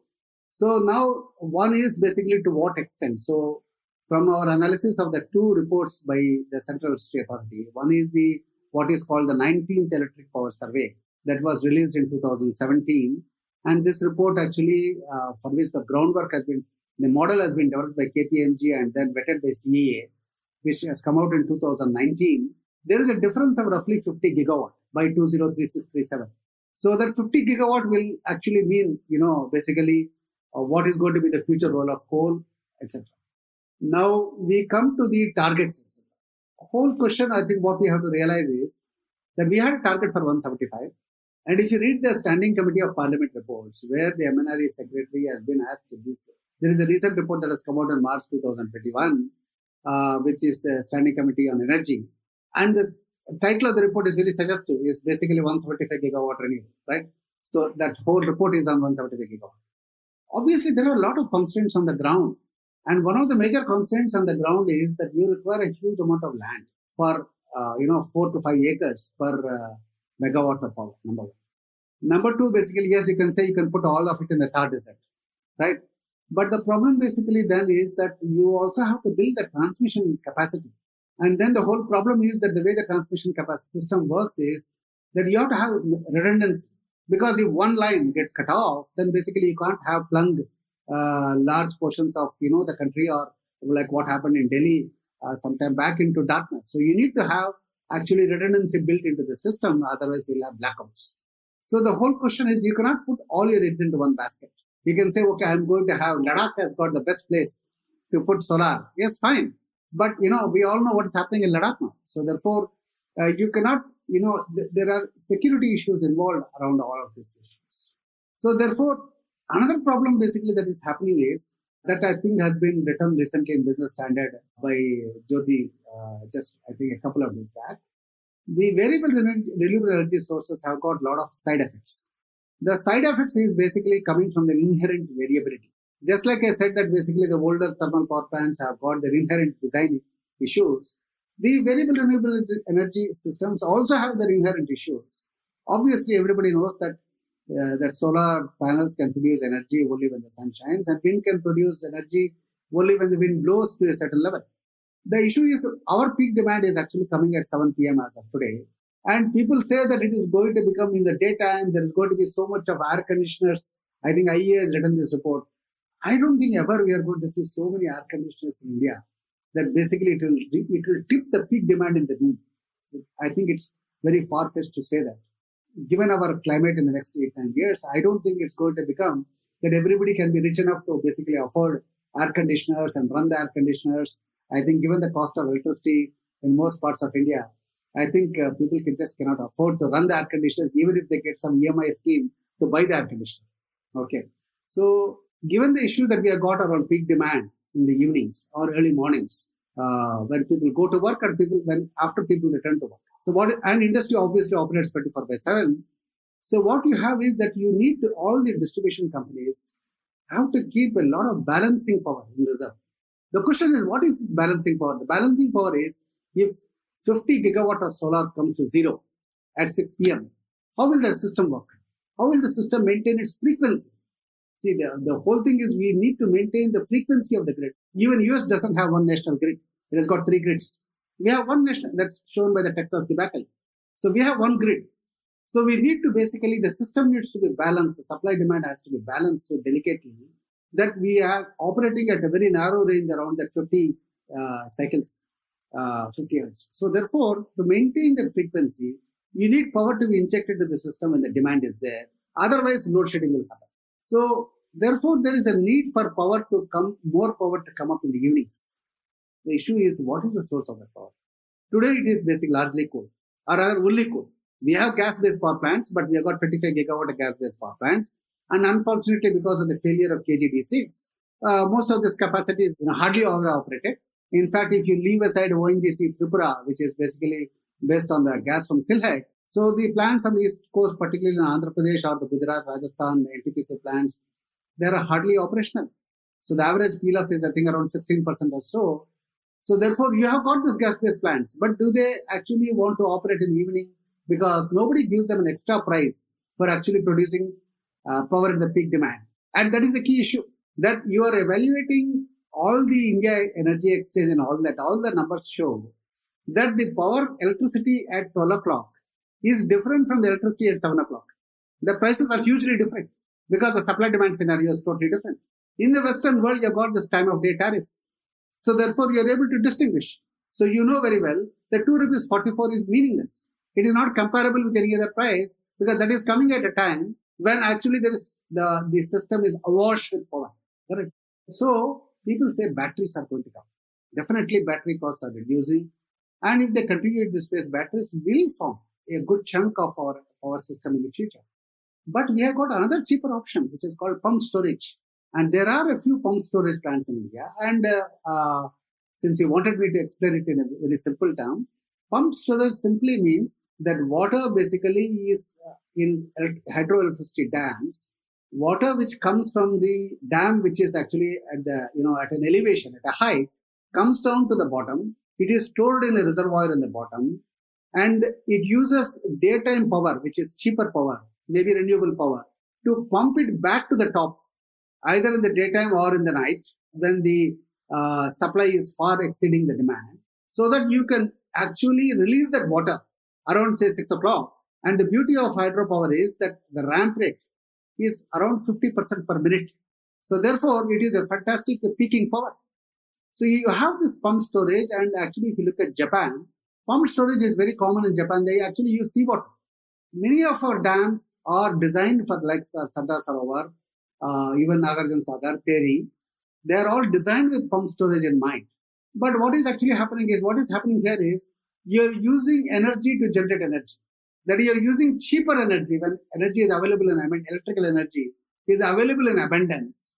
D: So now one is basically to what extent. So from our analysis of the two reports by the Central Electricity Authority, one is the what is called the 19th Electric Power Survey that was released in 2017. And this report actually, uh, for which the groundwork has been the model has been developed by KPMG and then vetted by CEA, which has come out in 2019. There is a difference of roughly 50 gigawatt by 203637. So that 50 gigawatt will actually mean, you know, basically uh, what is going to be the future role of coal, etc. Now we come to the targets. Whole question, I think what we have to realize is that we had a target for 175. And if you read the Standing Committee of Parliament reports, where the MNRE secretary has been asked this there is a recent report that has come out in March 2021, uh, which is a standing committee on energy. And the title of the report is very suggestive. It's basically 175 gigawatt renewable, right? So that whole report is on 175 gigawatt. Obviously, there are a lot of constraints on the ground. And one of the major constraints on the ground is that you require a huge amount of land for, uh, you know, four to five acres per uh, megawatt of power, number one. Number two, basically, yes, you can say you can put all of it in the Thar desert, right? But the problem basically then is that you also have to build the transmission capacity. And then the whole problem is that the way the transmission capacity system works is that you have to have redundancy. Because if one line gets cut off, then basically you can't have plunged uh, large portions of, you know, the country or like what happened in Delhi uh, sometime back into darkness. So you need to have actually redundancy built into the system. Otherwise you'll have blackouts. So the whole question is you cannot put all your eggs into one basket. You can say, okay, I'm going to have Ladakh has got the best place to put solar. Yes, fine. But, you know, we all know what is happening in Ladakh now. So therefore, uh, you cannot, you know, th- there are security issues involved around all of these issues. So therefore, another problem basically that is happening is that I think has been written recently in Business Standard by Jyoti, uh, just I think a couple of days back. The variable renewable energy sources have got a lot of side effects. The side effects is basically coming from the inherent variability. Just like I said that basically the older thermal power plants have got their inherent design issues, the variable renewable energy systems also have their inherent issues. Obviously, everybody knows that uh, that solar panels can produce energy only when the sun shines, and wind can produce energy only when the wind blows to a certain level. The issue is our peak demand is actually coming at 7 p.m. as of today, and people say that it is going to become in the daytime, there is going to be so much of air conditioners. I think IEA has written this report. I don't think ever we are going to see so many air conditioners in India that basically it will, it will tip the peak demand in the room. I think it's very far fetched to say that. Given our climate in the next eight, nine years, I don't think it's going to become that everybody can be rich enough to basically afford air conditioners and run the air conditioners. I think given the cost of electricity in most parts of India, I think uh, people can just cannot afford to run the air conditioners, even if they get some EMI scheme to buy the air conditioner. Okay. So given the issue that we have got around peak demand in the evenings or early mornings, uh, when people go to work and people when after people return to work. So what and industry obviously operates 24 by 7. So what you have is that you need to all the distribution companies have to keep a lot of balancing power in reserve. The question is, what is this balancing power? The balancing power is if 50 gigawatt of solar comes to zero at 6 p.m., how will the system work? How will the system maintain its frequency? See, the, the whole thing is we need to maintain the frequency of the grid. Even US doesn't have one national grid. It has got three grids. We have one national, that's shown by the Texas debacle. So we have one grid. So we need to basically, the system needs to be balanced. The supply demand has to be balanced so delicately that we are operating at a very narrow range around that 50 uh, cycles, uh, 50 hertz. So therefore, to maintain that frequency, you need power to be injected to the system when the demand is there. Otherwise, load shedding will happen. So therefore, there is a need for power to come, more power to come up in the evenings. The issue is what is the source of that power? Today it is basically largely coal, or rather only coal. We have gas-based power plants, but we have got 25 gigawatt of gas-based power plants. And unfortunately, because of the failure of KGD6, uh, most of this capacity is you know, hardly operated. In fact, if you leave aside ONGC Tripura, which is basically based on the gas from Sylhet, so the plants on the east coast, particularly in Andhra Pradesh or the Gujarat, Rajasthan, the NTPC plants, they are hardly operational. So the average off is, I think, around 16% or so. So therefore, you have got these gas-based plants, but do they actually want to operate in the evening? Because nobody gives them an extra price for actually producing uh, power at the peak demand. And that is a key issue that you are evaluating all the India Energy Exchange and all that, all the numbers show that the power electricity at 12 o'clock is different from the electricity at 7 o'clock. The prices are hugely different because the supply demand scenario is totally different. In the Western world, you have got this time of day tariffs. So therefore, you are able to distinguish. So you know very well that 2 rupees 44 is meaningless. It is not comparable with any other price because that is coming at a time when actually there is the, the system is awash with power. Correct? So people say batteries are going to come. Definitely battery costs are reducing. And if they continue at this pace, batteries will form a good chunk of our power system in the future. But we have got another cheaper option, which is called pump storage. And there are a few pump storage plants in India. And uh, uh, since you wanted me to explain it in a very simple term, pump storage simply means that water basically is uh, in hydroelectricity dams. Water which comes from the dam, which is actually at the, you know, at an elevation, at a height, comes down to the bottom. It is stored in a reservoir in the bottom and it uses daytime power, which is cheaper power, maybe renewable power, to pump it back to the top, either in the daytime or in the night when the uh, supply is far exceeding the demand, so that you can actually release that water around say 6 o'clock. And the beauty of hydropower is that the ramp rate is around 50% per minute. So therefore, it is a fantastic peaking power. So you have this pump storage and actually if you look at Japan, Pump storage is very common in Japan. They actually use seawater. Many of our dams are designed for like Sardar Sarovar, uh, even Nagarjuna Sagar, Tehri. They are all designed with pump storage in mind. But what is actually happening is, what is happening here is, you're using energy to generate energy. That you're using cheaper energy when energy is available in, I mean, electrical energy is available in abundance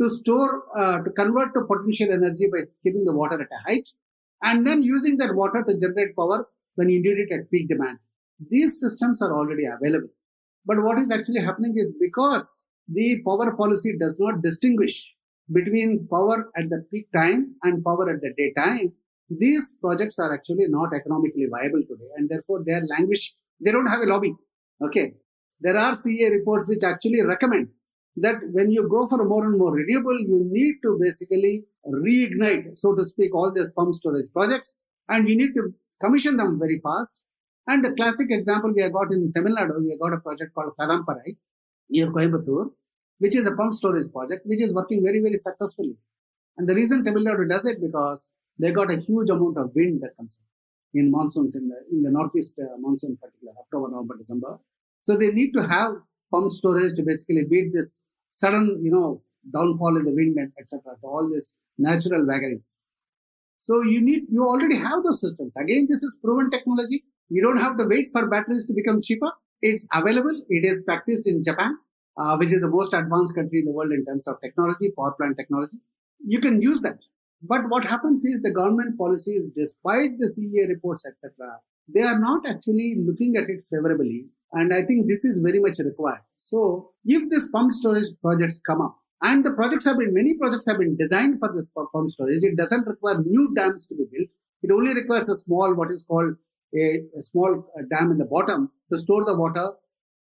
D: to store, uh, to convert to potential energy by keeping the water at a height and then using that water to generate power when you need it at peak demand. These systems are already available. But what is actually happening is because the power policy does not distinguish between power at the peak time and power at the daytime, these projects are actually not economically viable today and therefore they are languish. They don't have a lobby. Okay. There are CEA reports which actually recommend that when you go for more and more renewable, you need to basically reignite, so to speak, all these pump storage projects and you need to commission them very fast. And the classic example we have got in Tamil Nadu, we have got a project called Kadamparai near Coimbatore, which is a pump storage project, which is working very, very successfully. And the reason Tamil Nadu does it because they got a huge amount of wind that comes in, in monsoons in the, in the northeast uh, monsoon particular, October, November, December. So they need to have pump storage to basically beat this sudden, you know, downfall in the wind and etc. to all these natural vagaries. So you need, you already have those systems. Again, this is proven technology. You don't have to wait for batteries to become cheaper. It's available. It is practiced in Japan, uh, which is the most advanced country in the world in terms of technology, power plant technology. You can use that. But what happens is the government policies, despite the CEA reports, etc., they are not actually looking at it favorably. And I think this is very much required. So if these pump storage projects come up, and the projects have been, many projects have been designed for this pump storage, it doesn't require new dams to be built. It only requires a small, what is called a, a small uh, dam in the bottom to store the water,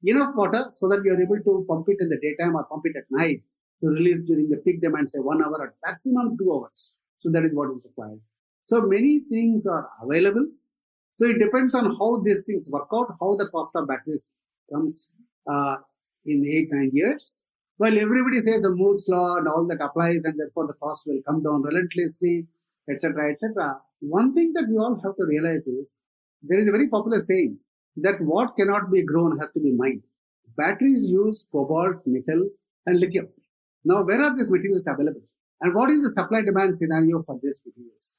D: enough water so that you are able to pump it in the daytime or pump it at night to release during the peak demand, say one hour or maximum two hours. So that is what is required. So many things are available. So it depends on how these things work out, how the cost of batteries comes uh, in eight, nine years. Well, everybody says a Moore's law and all that applies and therefore the cost will come down relentlessly, etc., etc. One thing that we all have to realize is there is a very popular saying that what cannot be grown has to be mined. Batteries use cobalt, nickel, and lithium. Now, where are these materials available? And what is the supply demand scenario for these materials?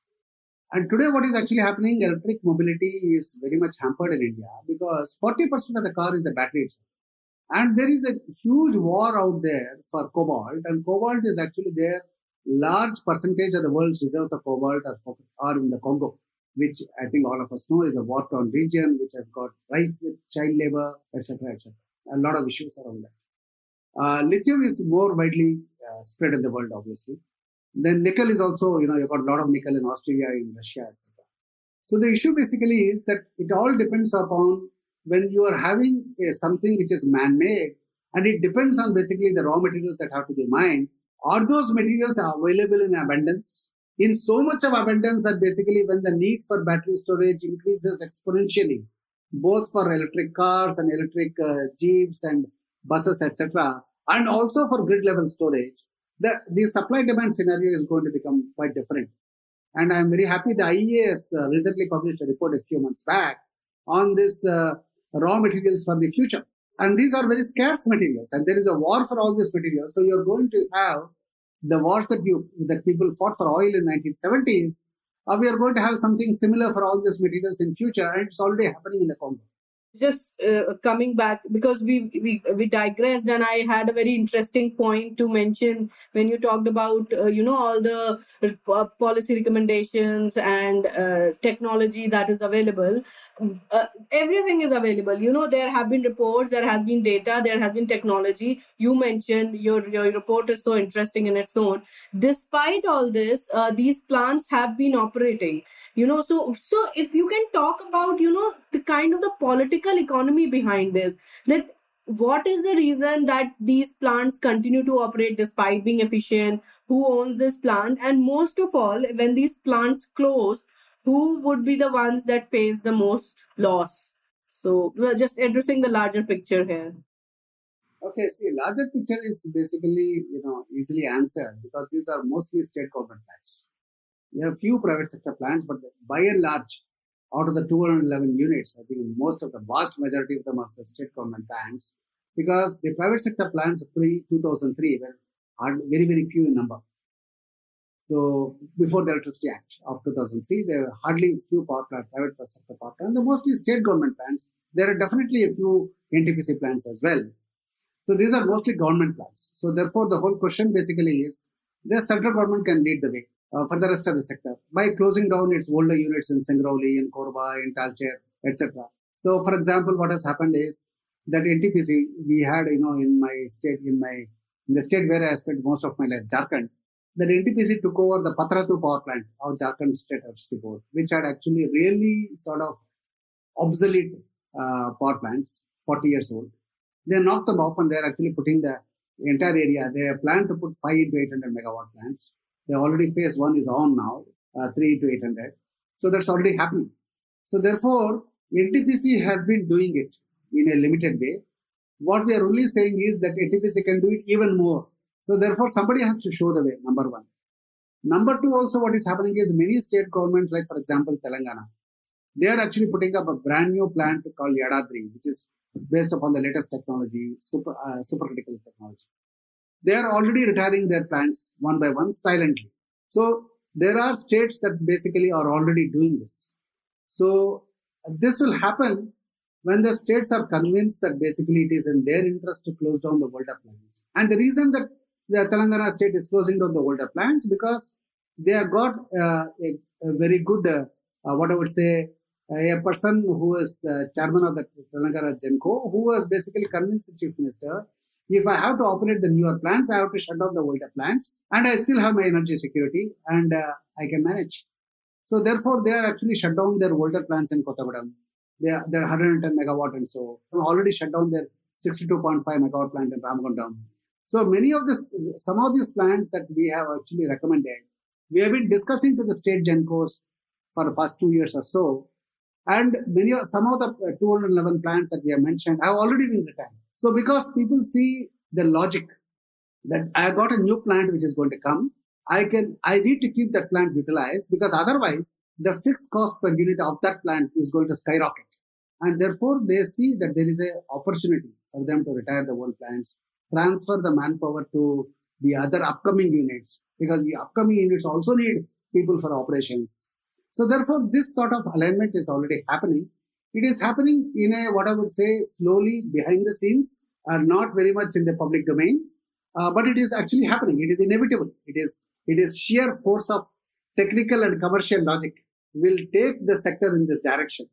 D: And today, what is actually happening, electric mobility is very much hampered in India because 40% of the car is the battery itself. And there is a huge war out there for cobalt, and cobalt is actually there. Large percentage of the world's reserves of cobalt are, are in the Congo which I think all of us know is a war-torn region, which has got rife with child labor, etc., etc. A lot of issues around that. Uh, lithium is more widely uh, spread in the world, obviously. Then nickel is also, you know, you've got a lot of nickel in Australia, in Russia, etc. So the issue basically is that it all depends upon when you are having a, something which is man-made, and it depends on basically the raw materials that have to be mined. Are those materials available in abundance? in so much of abundance that basically when the need for battery storage increases exponentially, both for electric cars and electric uh, jeeps and buses, etc., and also for grid level storage, the, the supply demand scenario is going to become quite different. And I'm very happy the IEA uh, recently published a report a few months back on this uh, raw materials for the future. And these are very scarce materials, and there is a war for all these materials. So you're going to have the wars that you that people fought for oil in 1970s, uh, we are going to have something similar for all these materials in future, and it's already happening in the Congo
C: just uh, coming back because we, we we digressed and i had a very interesting point to mention when you talked about uh, you know all the uh, policy recommendations and uh, technology that is available. Uh, everything is available. You know there have been reports there has been data there has been technology. You mentioned your your report is so interesting in its own. Despite all this uh, these plants have been operating you know so so if you can talk about you know the kind of the political economy behind this that what is the reason that these plants continue to operate despite being efficient? Who owns this plant? And most of all when these plants close who would be the ones that face the most loss? So we're just addressing the larger picture here.
D: Okay see larger picture is basically you know easily answered because these are mostly state government plants we have few private sector plants, but by and large, out of the 211 units, I think most of the vast majority of them are the state government plants because the private sector plants pre 2003 were very, very few in number. So before the Electricity Act of 2003, there were hardly few power plant, private sector power plants, and mostly state government plants. There are definitely a few NTPC plants as well. So these are mostly government plants. So therefore, the whole question basically is the central government can lead the way uh, for the rest of the sector by closing down its older units in Singrauli, in Korba, in Talcher, etc. So, for example, what has happened is that NTPC, we had, you know, in my state, in my, in the state where I spent most of my life, Jharkhand, that NTPC took over the Patratu power plant of Jharkhand State Electricity Board, which had actually really sort of obsolete uh, power plants, 40 years old. They knocked them off and they're actually putting the entire area. They plan to put 5 to 800 megawatt plants they already phase one is on now, uh, 3 to 800. So that's already happening. So therefore, NTPC has been doing it in a limited way. What we are only saying is that NTPC can do it even more. So therefore, somebody has to show the way, number one. Number two, also what is happening is many state governments, like for example, Telangana, they are actually putting up a brand new plant called Yadadri, which is based upon the latest technology, super, uh, supercritical technology. They are already retiring their plants one by one silently. So there are states that basically are already doing this. So this will happen when the states are convinced that basically it is in their interest to close down the older plants. And the reason that the Telangana state is closing down the older plants because they have got uh, a, a, very good, uh, uh, what I would say, a person who is uh, chairman of the Telangana Genco, who was basically convinced the chief minister, if I have to operate the newer plants, I have to shut down the older plants, and I still have my energy security, and uh, I can manage. So therefore, they are actually shut down their older plants in Kothagudem. They are, they're 110 megawatt and so already shut down their 62.5 megawatt plant in Ramagundam. So many of this, some of these plants that we have actually recommended, we have been discussing to the state gencos for the past two years or so. And many of, some of the uh, 211 plants that we have mentioned have already been retired. So because people see the logic that I got a new plant which is going to come, I can, I need to keep that plant utilized because otherwise the fixed cost per unit of that plant is going to skyrocket. And therefore they see that there is an opportunity for them to retire the old plants, transfer the manpower to the other upcoming units because the upcoming units also need people for operations. So therefore, this sort of alignment is already happening. It is happening in a, what I would say, slowly behind the scenes, uh, not very much in the public domain, uh, but it is actually happening. It is inevitable. It is, it is sheer force of technical and commercial logic will take the sector in this direction.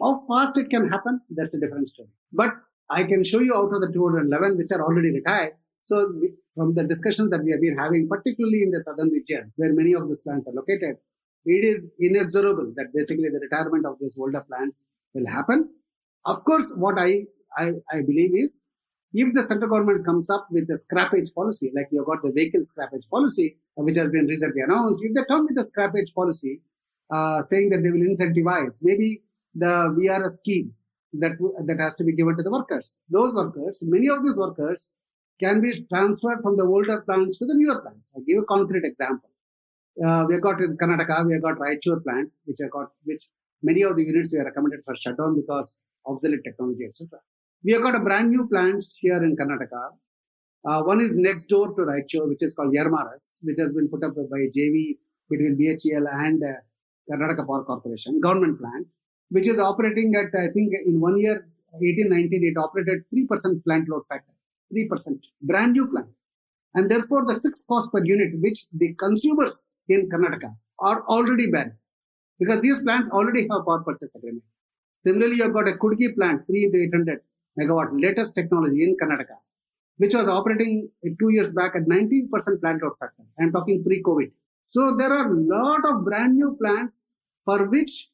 D: How fast it can happen, that's a different story. But I can show you out of the 211 which are already retired. So from the discussions that we have been having, particularly in the southern region where many of these plants are located, it is inexorable that basically the retirement of these older plants will happen. Of course, what I, I, I believe is if the central government comes up with a scrappage policy, like you got the vehicle scrappage policy, which has been recently announced, if they come with a scrappage policy, uh, saying that they will incentivize maybe the VRS scheme that, that has to be given to the workers. Those workers, many of these workers can be transferred from the older plants to the newer plants. I give a concrete example. Uh, we have got in Karnataka, we have got Raichur plant, which have got, which many of the units we are recommended for shutdown because obsolete technology, etc. We have got a brand new plants here in Karnataka. Uh, one is next door to Raichur, which is called Yermarus, which has been put up by JV between BHEL and uh, Karnataka Power Corporation, government plant, which is operating at, I think, in one year, 18, 19, it operated 3% plant load factor. 3%. Brand new plant. And therefore, the fixed cost per unit, which the consumers in Karnataka are already bearing, because these plants already have power purchase agreement. Similarly, you've got a Kudgi plant, 3 into 800 megawatt, latest technology in Karnataka, which was operating two years back at 19% plant load factor. I'm talking pre-COVID. So there are a lot of brand new plants for which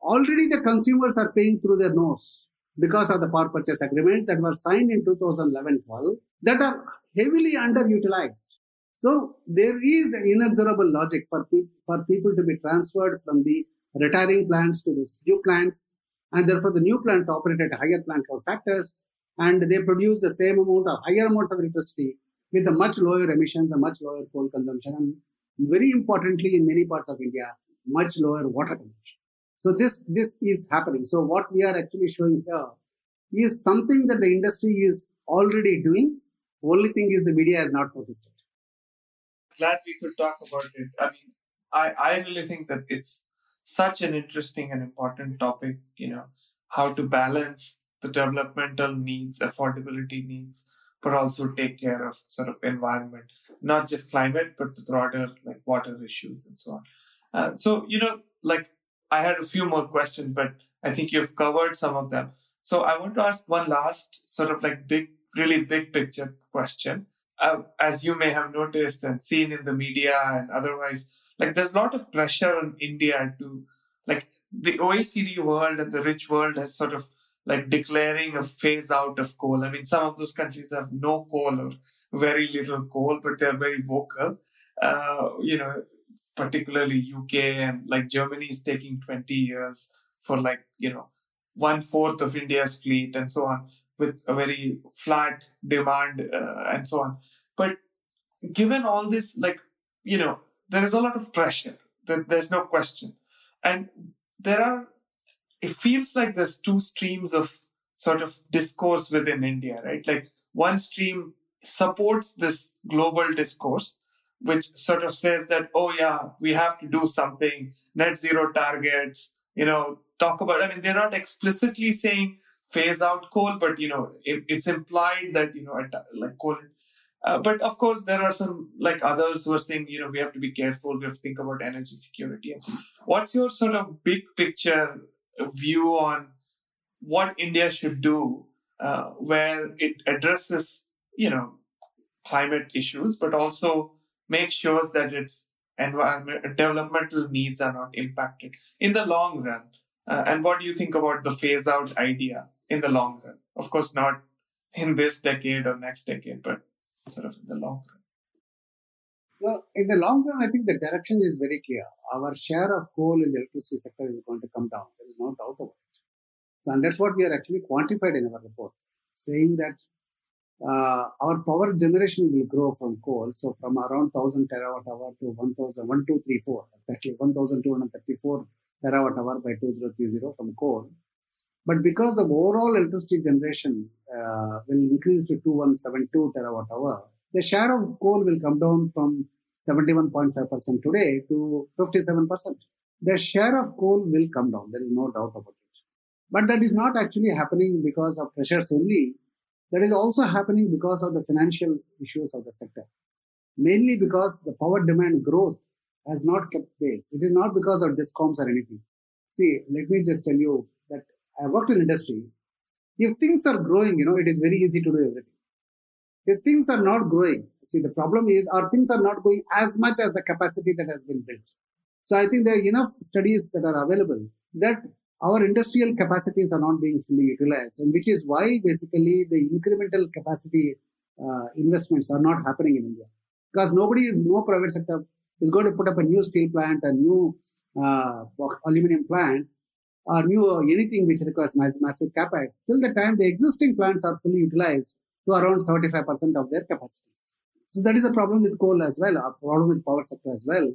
D: already the consumers are paying through their nose because of the power purchase agreements that were signed in 2011-12 that are heavily underutilized. So there is an inexorable logic for, pe- for people to be transferred from the retiring plants to the new plants and therefore the new plants operate at higher plant load factors and they produce the same amount of higher amounts of electricity with a much lower emissions and much lower coal consumption and very importantly in many parts of India, much lower water consumption. So this, this is happening. So what we are actually showing here is something that the industry is already doing. Only thing is the media has not noticed it.
A: Glad we could talk about it. I mean, I, I really think that it's such an interesting and important topic, you know, how to balance the developmental needs, affordability needs, but also take care of sort of environment, not just climate, but the broader like water issues and so on. Uh, so, you know, like I had a few more questions, but I think you've covered some of them. So I want to ask one last sort of like big, really big picture question. Uh, as you may have noticed and seen in the media and otherwise, like there's a lot of pressure on India to like the OECD world and the rich world has sort of like declaring a phase out of coal. I mean, some of those countries have no coal or very little coal, but they're very vocal. Uh, you know, particularly UK and like Germany is taking 20 years for like, you know, one fourth of India's fleet and so on, with a very flat demand uh, and so on. But given all this, like, you know, there is a lot of pressure. There's no question. And there are, it feels like there's two streams of sort of discourse within India, right? Like one stream supports this global discourse, which sort of says that, oh yeah, we have to do something, net zero targets, you know, talk about, I mean, they're not explicitly saying phase out coal, but you know, it, it's implied that, you know, like coal uh, but of course, there are some like others who are saying, you know, we have to be careful. We have to think about energy security. What's your sort of big picture view on what India should do, uh, where it addresses, you know, climate issues, but also make sure that its environment developmental needs are not impacted in the long run. Uh, and what do you think about the phase out idea in the long run? Of course, not in this decade or next decade, but sort of in the long run?
D: Well, in the long run, I think the direction is very clear. Our share of coal in the electricity sector is going to come down. There is no doubt about it. So, and that's what we are actually quantified in our report, saying that uh, our power generation will grow from coal. So, from around 1000 terawatt hour to 1000, 1234, exactly 1234 terawatt hour by 2030 from coal. But because the overall electricity generation uh, will increase to 2172 terawatt hour, the share of coal will come down from 71.5% today to 57%. The share of coal will come down. There is no doubt about it. But that is not actually happening because of pressures only. That is also happening because of the financial issues of the sector. Mainly because the power demand growth has not kept pace. It is not because of discoms or anything. See, let me just tell you I worked in industry. If things are growing, you know, it is very easy to do everything. If things are not growing, see, the problem is our things are not going as much as the capacity that has been built. So I think there are enough studies that are available that our industrial capacities are not being fully utilized, and which is why basically the incremental capacity uh, investments are not happening in India. Because nobody is, no private sector is going to put up a new steel plant, a new uh, aluminum plant, or new or anything which requires massive capex, till the time the existing plants are fully utilized to around 75% of their capacities. So that is a problem with coal as well, a problem with power sector as well,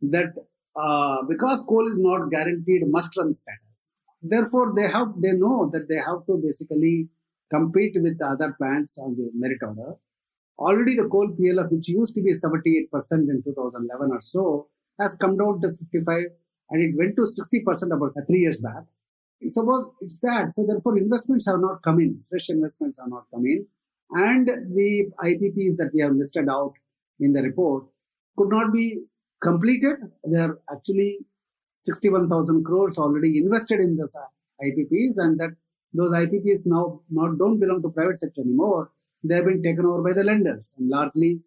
D: that uh, because coal is not guaranteed must-run status, therefore they have they know that they have to basically compete with the other plants on the merit order. Already the coal PLF, which used to be 78% in 2011 or so, has come down to 55 and it went to 60% about three years back. Suppose it's that. So therefore investments have not come in. Fresh investments have not come in. And the IPPs that we have listed out in the report could not be completed. There are actually 61,000 crores already invested in those IPPs and that those IPPs now not don't belong to private sector anymore. They have been taken over by the lenders and largely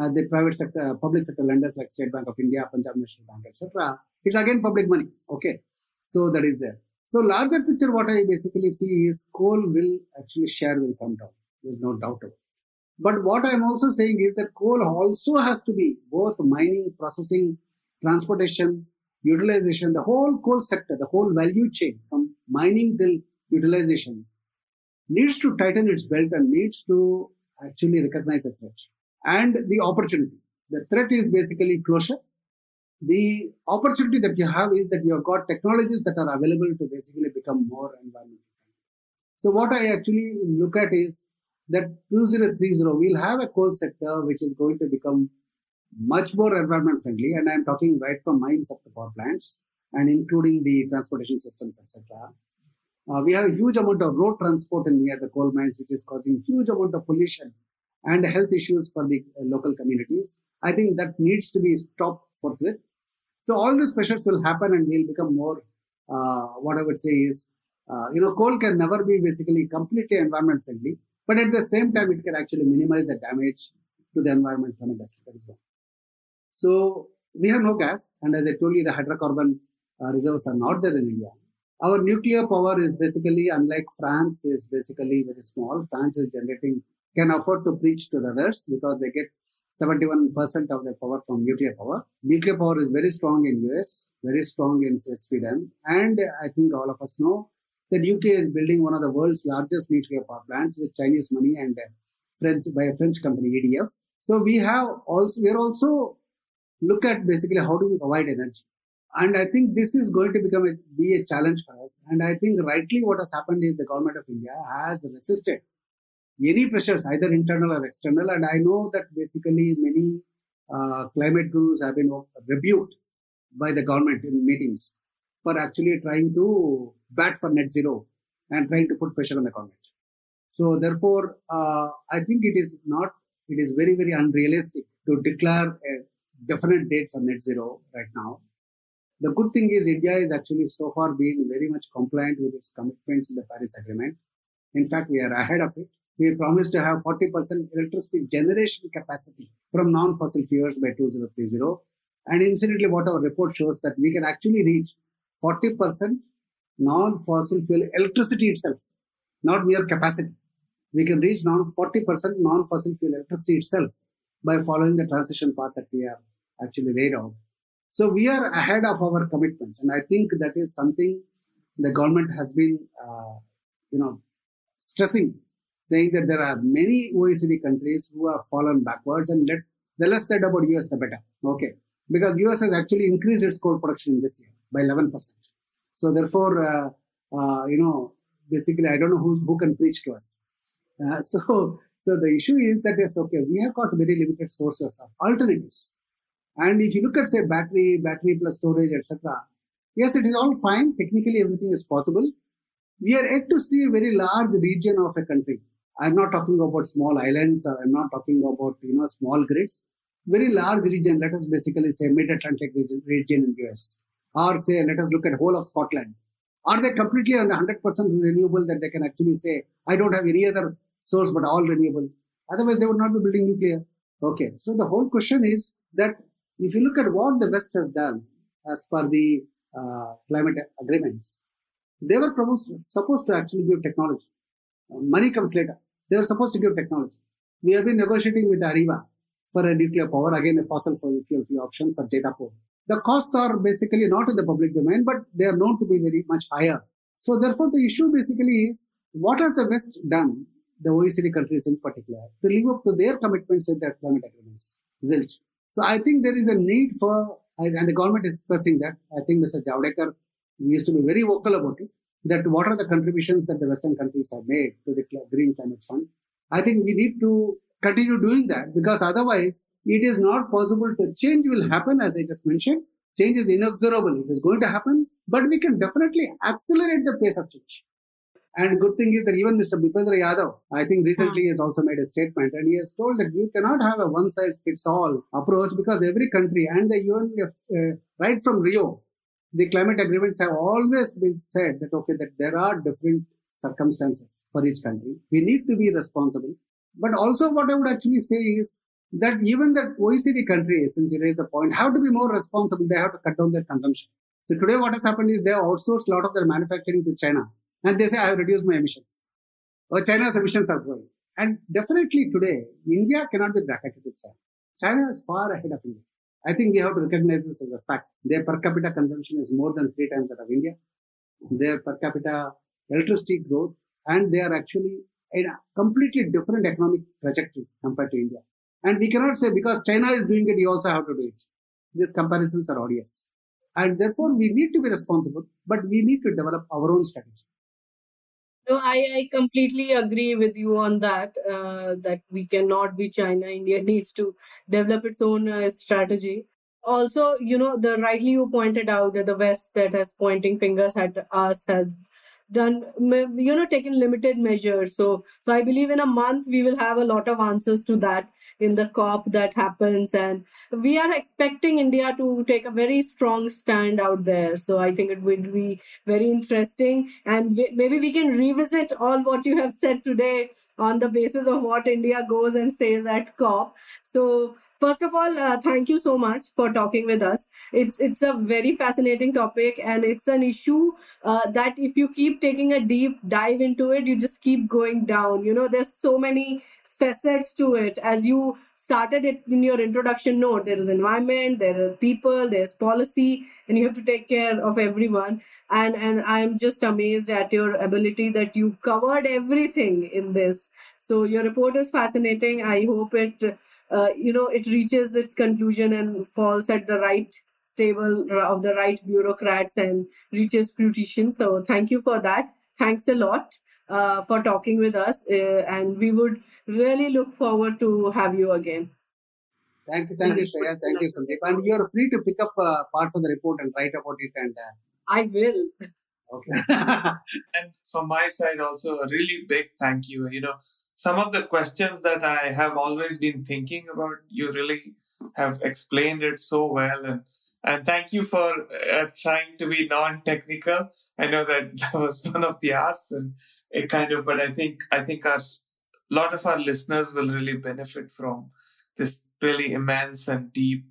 D: uh, the private sector, public sector lenders like State Bank of India, Punjab National Bank, etc. It's again public money. Okay. So that is there. So larger picture, what I basically see is coal will actually share will come down. There's no doubt about it. But what I'm also saying is that coal also has to be both mining, processing, transportation, utilization, the whole coal sector, the whole value chain from mining till utilization needs to tighten its belt and needs to actually recognize the threat and the opportunity. The threat is basically closure the opportunity that you have is that you have got technologies that are available to basically become more environmental friendly. So what I actually look at is that 2030 we'll have a coal sector which is going to become much more environment friendly and I'm talking right from mines up to power plants and including the transportation systems etc. Uh, we have a huge amount of road transport in near the coal mines which is causing huge amount of pollution and health issues for the uh, local communities. I think that needs to be stopped forthwith so all these pressures will happen and we'll become more, uh, what I would say is, uh, you know, coal can never be basically completely environment friendly, but at the same time, it can actually minimize the damage to the environment gas as well. So we have no gas, and as I told you, the hydrocarbon uh, reserves are not there in India. Our nuclear power is basically, unlike France, is basically very small. France is generating, can afford to preach to the others because they get 71% of their power from nuclear power. Nuclear power is very strong in US, very strong in Sweden, and I think all of us know that UK is building one of the world's largest nuclear power plants with Chinese money and French by a French company EDF. So we have also we are also look at basically how do we provide energy, and I think this is going to become a, be a challenge for us. And I think rightly what has happened is the government of India has resisted any pressures, either internal or external. And I know that basically many uh, climate gurus have been rebuked by the government in meetings for actually trying to bat for net zero and trying to put pressure on the government. So therefore, uh, I think it is not, it is very, very unrealistic to declare a definite date for net zero right now. The good thing is India is actually so far being very much compliant with its commitments in the Paris Agreement. In fact, we are ahead of it. We promised to have 40% electricity generation capacity from non-fossil fuels by 2030. And incidentally, what our report shows that we can actually reach 40% non-fossil fuel electricity itself, not mere capacity. We can reach non 40% non-fossil fuel electricity itself by following the transition path that we have actually laid out. So we are ahead of our commitments, and I think that is something the government has been, uh, you know, stressing, saying that there are many OECD countries who have fallen backwards, and let the less said about US, the better. Okay, because US has actually increased its coal production this year by 11%. So therefore, uh, uh, you know, basically, I don't know who, who can preach to us. Uh, so, so the issue is that yes, okay, we have got very limited sources of alternatives. And if you look at say battery, battery plus storage, etc., yes, it is all fine. Technically, everything is possible. We are yet to see a very large region of a country. I'm not talking about small islands, or I'm not talking about you know small grids. Very large region. Let us basically say mid-Atlantic region, region in US or say, let us look at whole of Scotland. Are they completely 100% renewable that they can actually say, I don't have any other source but all renewable? Otherwise, they would not be building nuclear. Okay, so the whole question is that if you look at what the West has done as per the uh, climate agreements, they were supposed to actually give technology. Money comes later. They were supposed to give technology. We have been negotiating with Areva for a nuclear power, again a fossil fuel free option for Jaitapur the costs are basically not in the public domain, but they are known to be very much higher. So therefore, the issue basically is what has the West done, the OECD countries in particular, to live up to their commitments in their climate agreements? Zilch. So I think there is a need for, and the government is pressing that. I think Mr. Javadekar used to be very vocal about it, that what are the contributions that the Western countries have made to the Green Climate Fund. I think we need to continue doing that because otherwise it is not possible to change will happen as I just mentioned. Change is inexorable. It is going to happen, but we can definitely accelerate the pace of change. And good thing is that even Mr. Bhupendra Yadav, I think recently has also made a statement and he has told that you cannot have a one size fits all approach because every country and the UN, uh, right from Rio, the climate agreements have always been said that okay, that there are different circumstances for each country. We need to be responsible. But also what I would actually say is that even the OECD countries, since you raised the point, have to be more responsible. They have to cut down their consumption. So today what has happened is they outsourced a lot of their manufacturing to China. And they say, I have reduced my emissions. Or China's emissions are growing. And definitely today, India cannot be bracketed with China. China is far ahead of India. I think we have to recognize this as a fact. Their per capita consumption is more than three times that of India. Their per capita electricity growth, and they are actually in a completely different economic trajectory compared to India. And we cannot say because China is doing it, you also have to do it. These comparisons are odious. And therefore, we need to be responsible, but we need to develop our own strategy.
C: No, I, I completely agree with you on that. Uh, that we cannot be China. India needs to develop its own uh, strategy. Also, you know, the rightly you pointed out that the West that has pointing fingers at us has done you know taken limited measures. So so i believe in a month we will have a lot of answers to that in the cop that happens. And we are expecting india to take a very strong stand out there. So i think it will be very interesting. And maybe we can revisit all what you have said today on the basis of what india goes and says at cop. So first of all uh, thank you so much for talking with us. It's it's a very fascinating topic and it's an issue uh, that if you keep taking a deep dive into it you just keep going down. You know there's so many facets to it. As you started it in your introduction note there is environment there are people there's policy and you have to take care of everyone. And and i'm just amazed at your ability that you covered everything in this. So your report is fascinating. I hope it uh, you know it reaches its conclusion and falls at the right table of the right bureaucrats and reaches fruition. So thank you for that. Thanks a lot uh, for talking with us uh, and we would really look forward to have you again.
D: Thank you, thank you, Shreya. Thank you, Sandeep. And you're free to pick up uh, parts of the report and write about it. And uh,
C: I will.
D: Okay.
A: and from my side, also a really big thank you. You know, some of the questions that I have always been thinking about, you really have explained it so well, and and thank you for uh, trying to be non-technical. I know that that was one of the asks, and it kind of, but I think I think our lot of our listeners will really benefit from this really immense and deep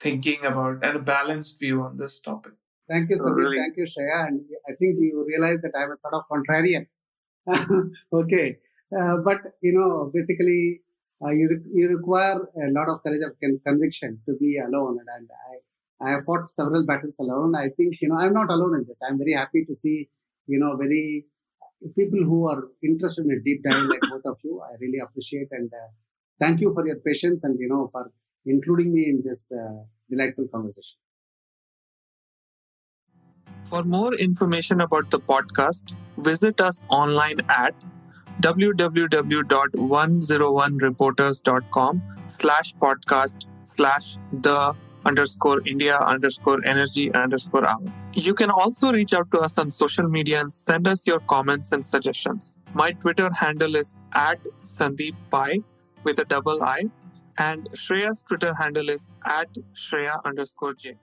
A: thinking about and a balanced view on this topic.
D: Thank you, so really, Thank you, Shreya. And I think you realize that I'm a sort of contrarian. okay. Uh, but, you know, basically, uh, you, re- you require a lot of courage of con- conviction to be alone. And I, I have fought several battles alone. I think, you know, I'm not alone in this. I'm very happy to see, you know, very people who are interested in a deep dive like both of you. I really appreciate and uh, thank you for your patience and you know for including me in this uh, delightful conversation.
A: For more information about the podcast, visit us online at www.101reporters.com slash podcast slash the underscore India underscore energy underscore hour. You can also reach out to us on social media and send us your comments and suggestions. My Twitter handle is at Sandeep Pai with a double I, and Shreya's Twitter handle is at Shreya underscore J.